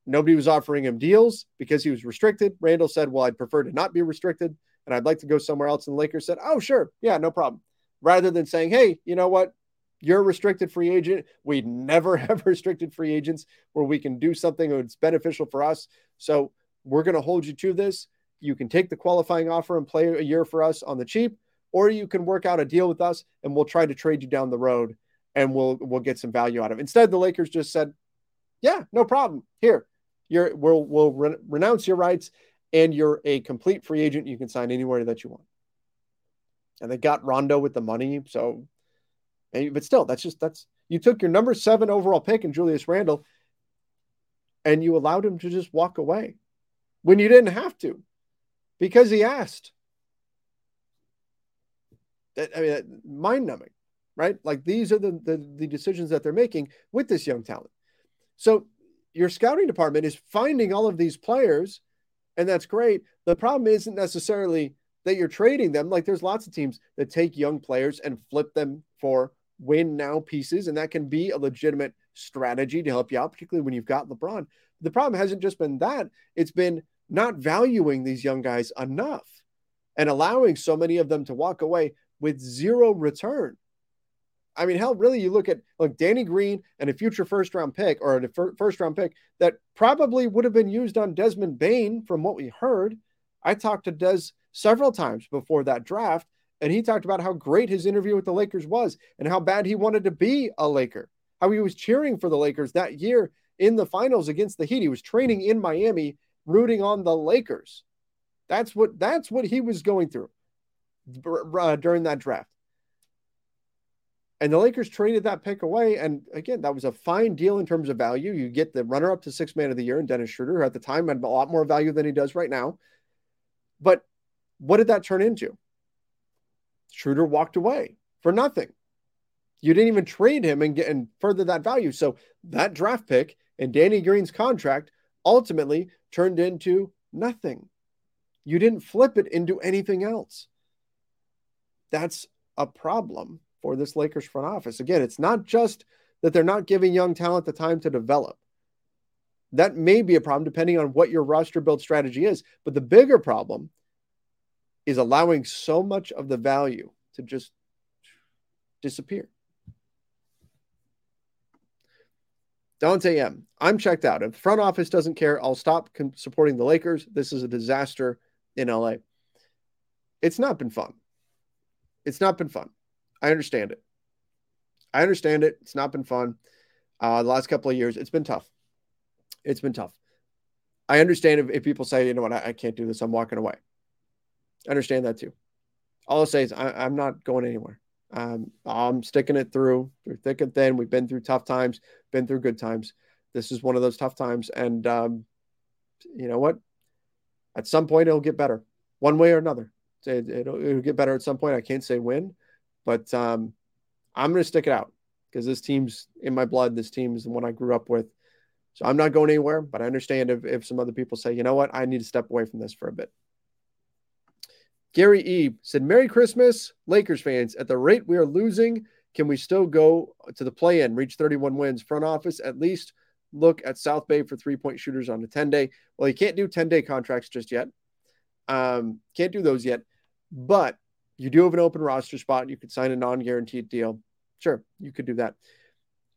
Nobody was offering him deals because he was restricted. Randle said, Well, I'd prefer to not be restricted and I'd like to go somewhere else. And the Lakers said, Oh, sure. Yeah, no problem. Rather than saying, Hey, you know what? You're a restricted free agent. We never have restricted free agents where we can do something that's beneficial for us. So we're going to hold you to this. You can take the qualifying offer and play a year for us on the cheap, or you can work out a deal with us and we'll try to trade you down the road and we'll we'll get some value out of it. Instead, the Lakers just said, Yeah, no problem. Here, you're we'll we'll re- renounce your rights and you're a complete free agent. You can sign anywhere that you want. And they got Rondo with the money, so but still, that's just that's you took your number seven overall pick in Julius Randle, and you allowed him to just walk away when you didn't have to, because he asked. That, I mean, mind numbing, right? Like these are the, the the decisions that they're making with this young talent. So your scouting department is finding all of these players, and that's great. The problem isn't necessarily that you're trading them. Like there's lots of teams that take young players and flip them for win now pieces, and that can be a legitimate strategy to help you out, particularly when you've got LeBron. The problem hasn't just been that, it's been not valuing these young guys enough and allowing so many of them to walk away with zero return. I mean, hell, really, you look at like Danny Green and a future first round pick or a first round pick that probably would have been used on Desmond Bane from what we heard. I talked to Des several times before that draft, and he talked about how great his interview with the Lakers was and how bad he wanted to be a Laker, how he was cheering for the Lakers that year in the finals against the Heat. He was training in Miami, rooting on the Lakers. That's what that's what he was going through uh, during that draft. And the Lakers traded that pick away. And again, that was a fine deal in terms of value. You get the runner up to six man of the year and Dennis Schroeder, who at the time had a lot more value than he does right now. But what did that turn into? Schroeder walked away for nothing. You didn't even trade him and get and further that value. So that draft pick and Danny Green's contract ultimately turned into nothing. You didn't flip it into anything else. That's a problem for this Lakers front office. Again, it's not just that they're not giving young talent the time to develop. That may be a problem depending on what your roster build strategy is. But the bigger problem is allowing so much of the value to just disappear. Dante M. I'm checked out. If the front office doesn't care, I'll stop supporting the Lakers. This is a disaster in LA. It's not been fun. It's not been fun. I understand it. I understand it. It's not been fun. Uh, the last couple of years, it's been tough. It's been tough. I understand if, if people say, you know what, I, I, can't do this. I'm walking away. I understand that too. All I'll say is I, am not going anywhere. Um, I'm sticking it through through thick and thin. We've been through tough times, been through good times. This is one of those tough times, and um, you know what? At some point, it'll get better. one way or another. It, will it'll get better at some point. I can't say when, but um, I'm going to stick it out because this team's in my blood. This team is the one I grew up with. So I'm not going anywhere, but I understand if, if some other people say, you know what, I need to step away from this for a bit. Gary E said, Merry Christmas, Lakers fans. At the rate we are losing, can we still go to the play in, reach 31 wins? Front office, at least look at South Bay for three point shooters on a 10 day. Well, you can't do 10 day contracts just yet. Um, can't do those yet, but you do have an open roster spot. You could sign a non guaranteed deal. Sure, you could do that.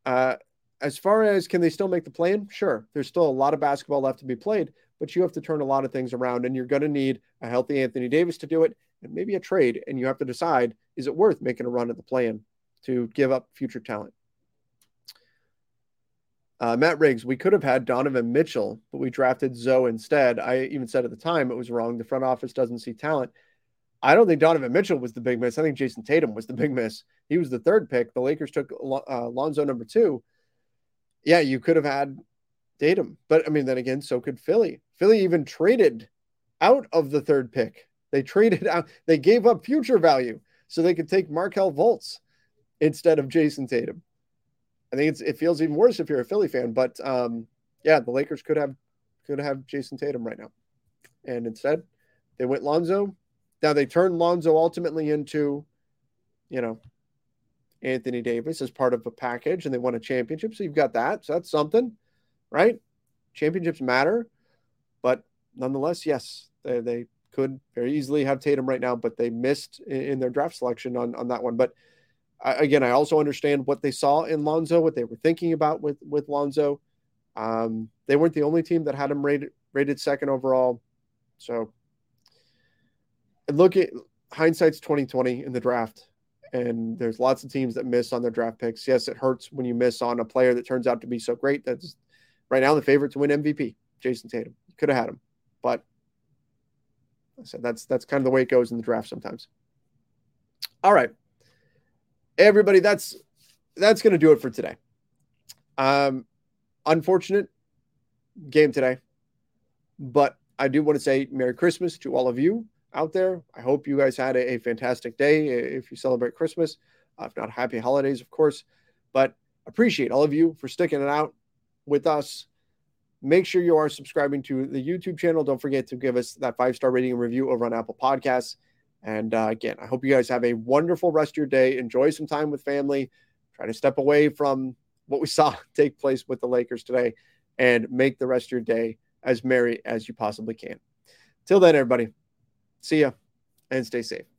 Uh, as far as can they still make the play in? Sure. There's still a lot of basketball left to be played, but you have to turn a lot of things around and you're going to need a healthy Anthony Davis to do it and maybe a trade. And you have to decide is it worth making a run at the play in to give up future talent? Uh, Matt Riggs, we could have had Donovan Mitchell, but we drafted Zo instead. I even said at the time it was wrong. The front office doesn't see talent. I don't think Donovan Mitchell was the big miss. I think Jayson Tatum was the big miss. He was the third pick. The Lakers took uh, Lonzo number two. Yeah, you could have had Tatum, but I mean, then again, so could Philly. Philly even traded out of the third pick. They traded out. They gave up future value so they could take Markelle Fultz instead of Jayson Tatum. I think it feels even worse if you're a Philly fan. But um, yeah, the Lakers could have could have Jayson Tatum right now, and instead they went Lonzo. Now they turned Lonzo ultimately into, you know, Anthony Davis as part of a package, and they won a championship. So you've got that. So that's something, right? Championships matter, nonetheless, yes, they, they could very easily have Tatum right now, but they missed in, in their draft selection on on that one. But again, I also understand what they saw in Lonzo, what they were thinking about with with Lonzo. Um, they weren't the only team that had him rated rated second overall. So look at hindsight's 2020 in the draft. And there's lots of teams that miss on their draft picks. Yes, it hurts when you miss on a player that turns out to be so great. That's right now the favorite to win MVP, Jayson Tatum. Could have had him, but I said that's that's kind of the way it goes in the draft sometimes. All right everybody, that's that's going to do it for today. Um, unfortunate game today, but I do want to say Merry Christmas to all of you out there. I hope you guys had a, a fantastic day if you celebrate Christmas. Uh, if not, happy holidays, of course. But appreciate all of you for sticking it out with us. Make sure you are subscribing to the YouTube channel. Don't forget to give us that five star rating and review over on Apple Podcasts. And uh, again, I hope you guys have a wonderful rest of your day. Enjoy some time with family. Try to step away from what we saw take place with the Lakers today and make the rest of your day as merry as you possibly can. Till then, everybody, see ya and stay safe.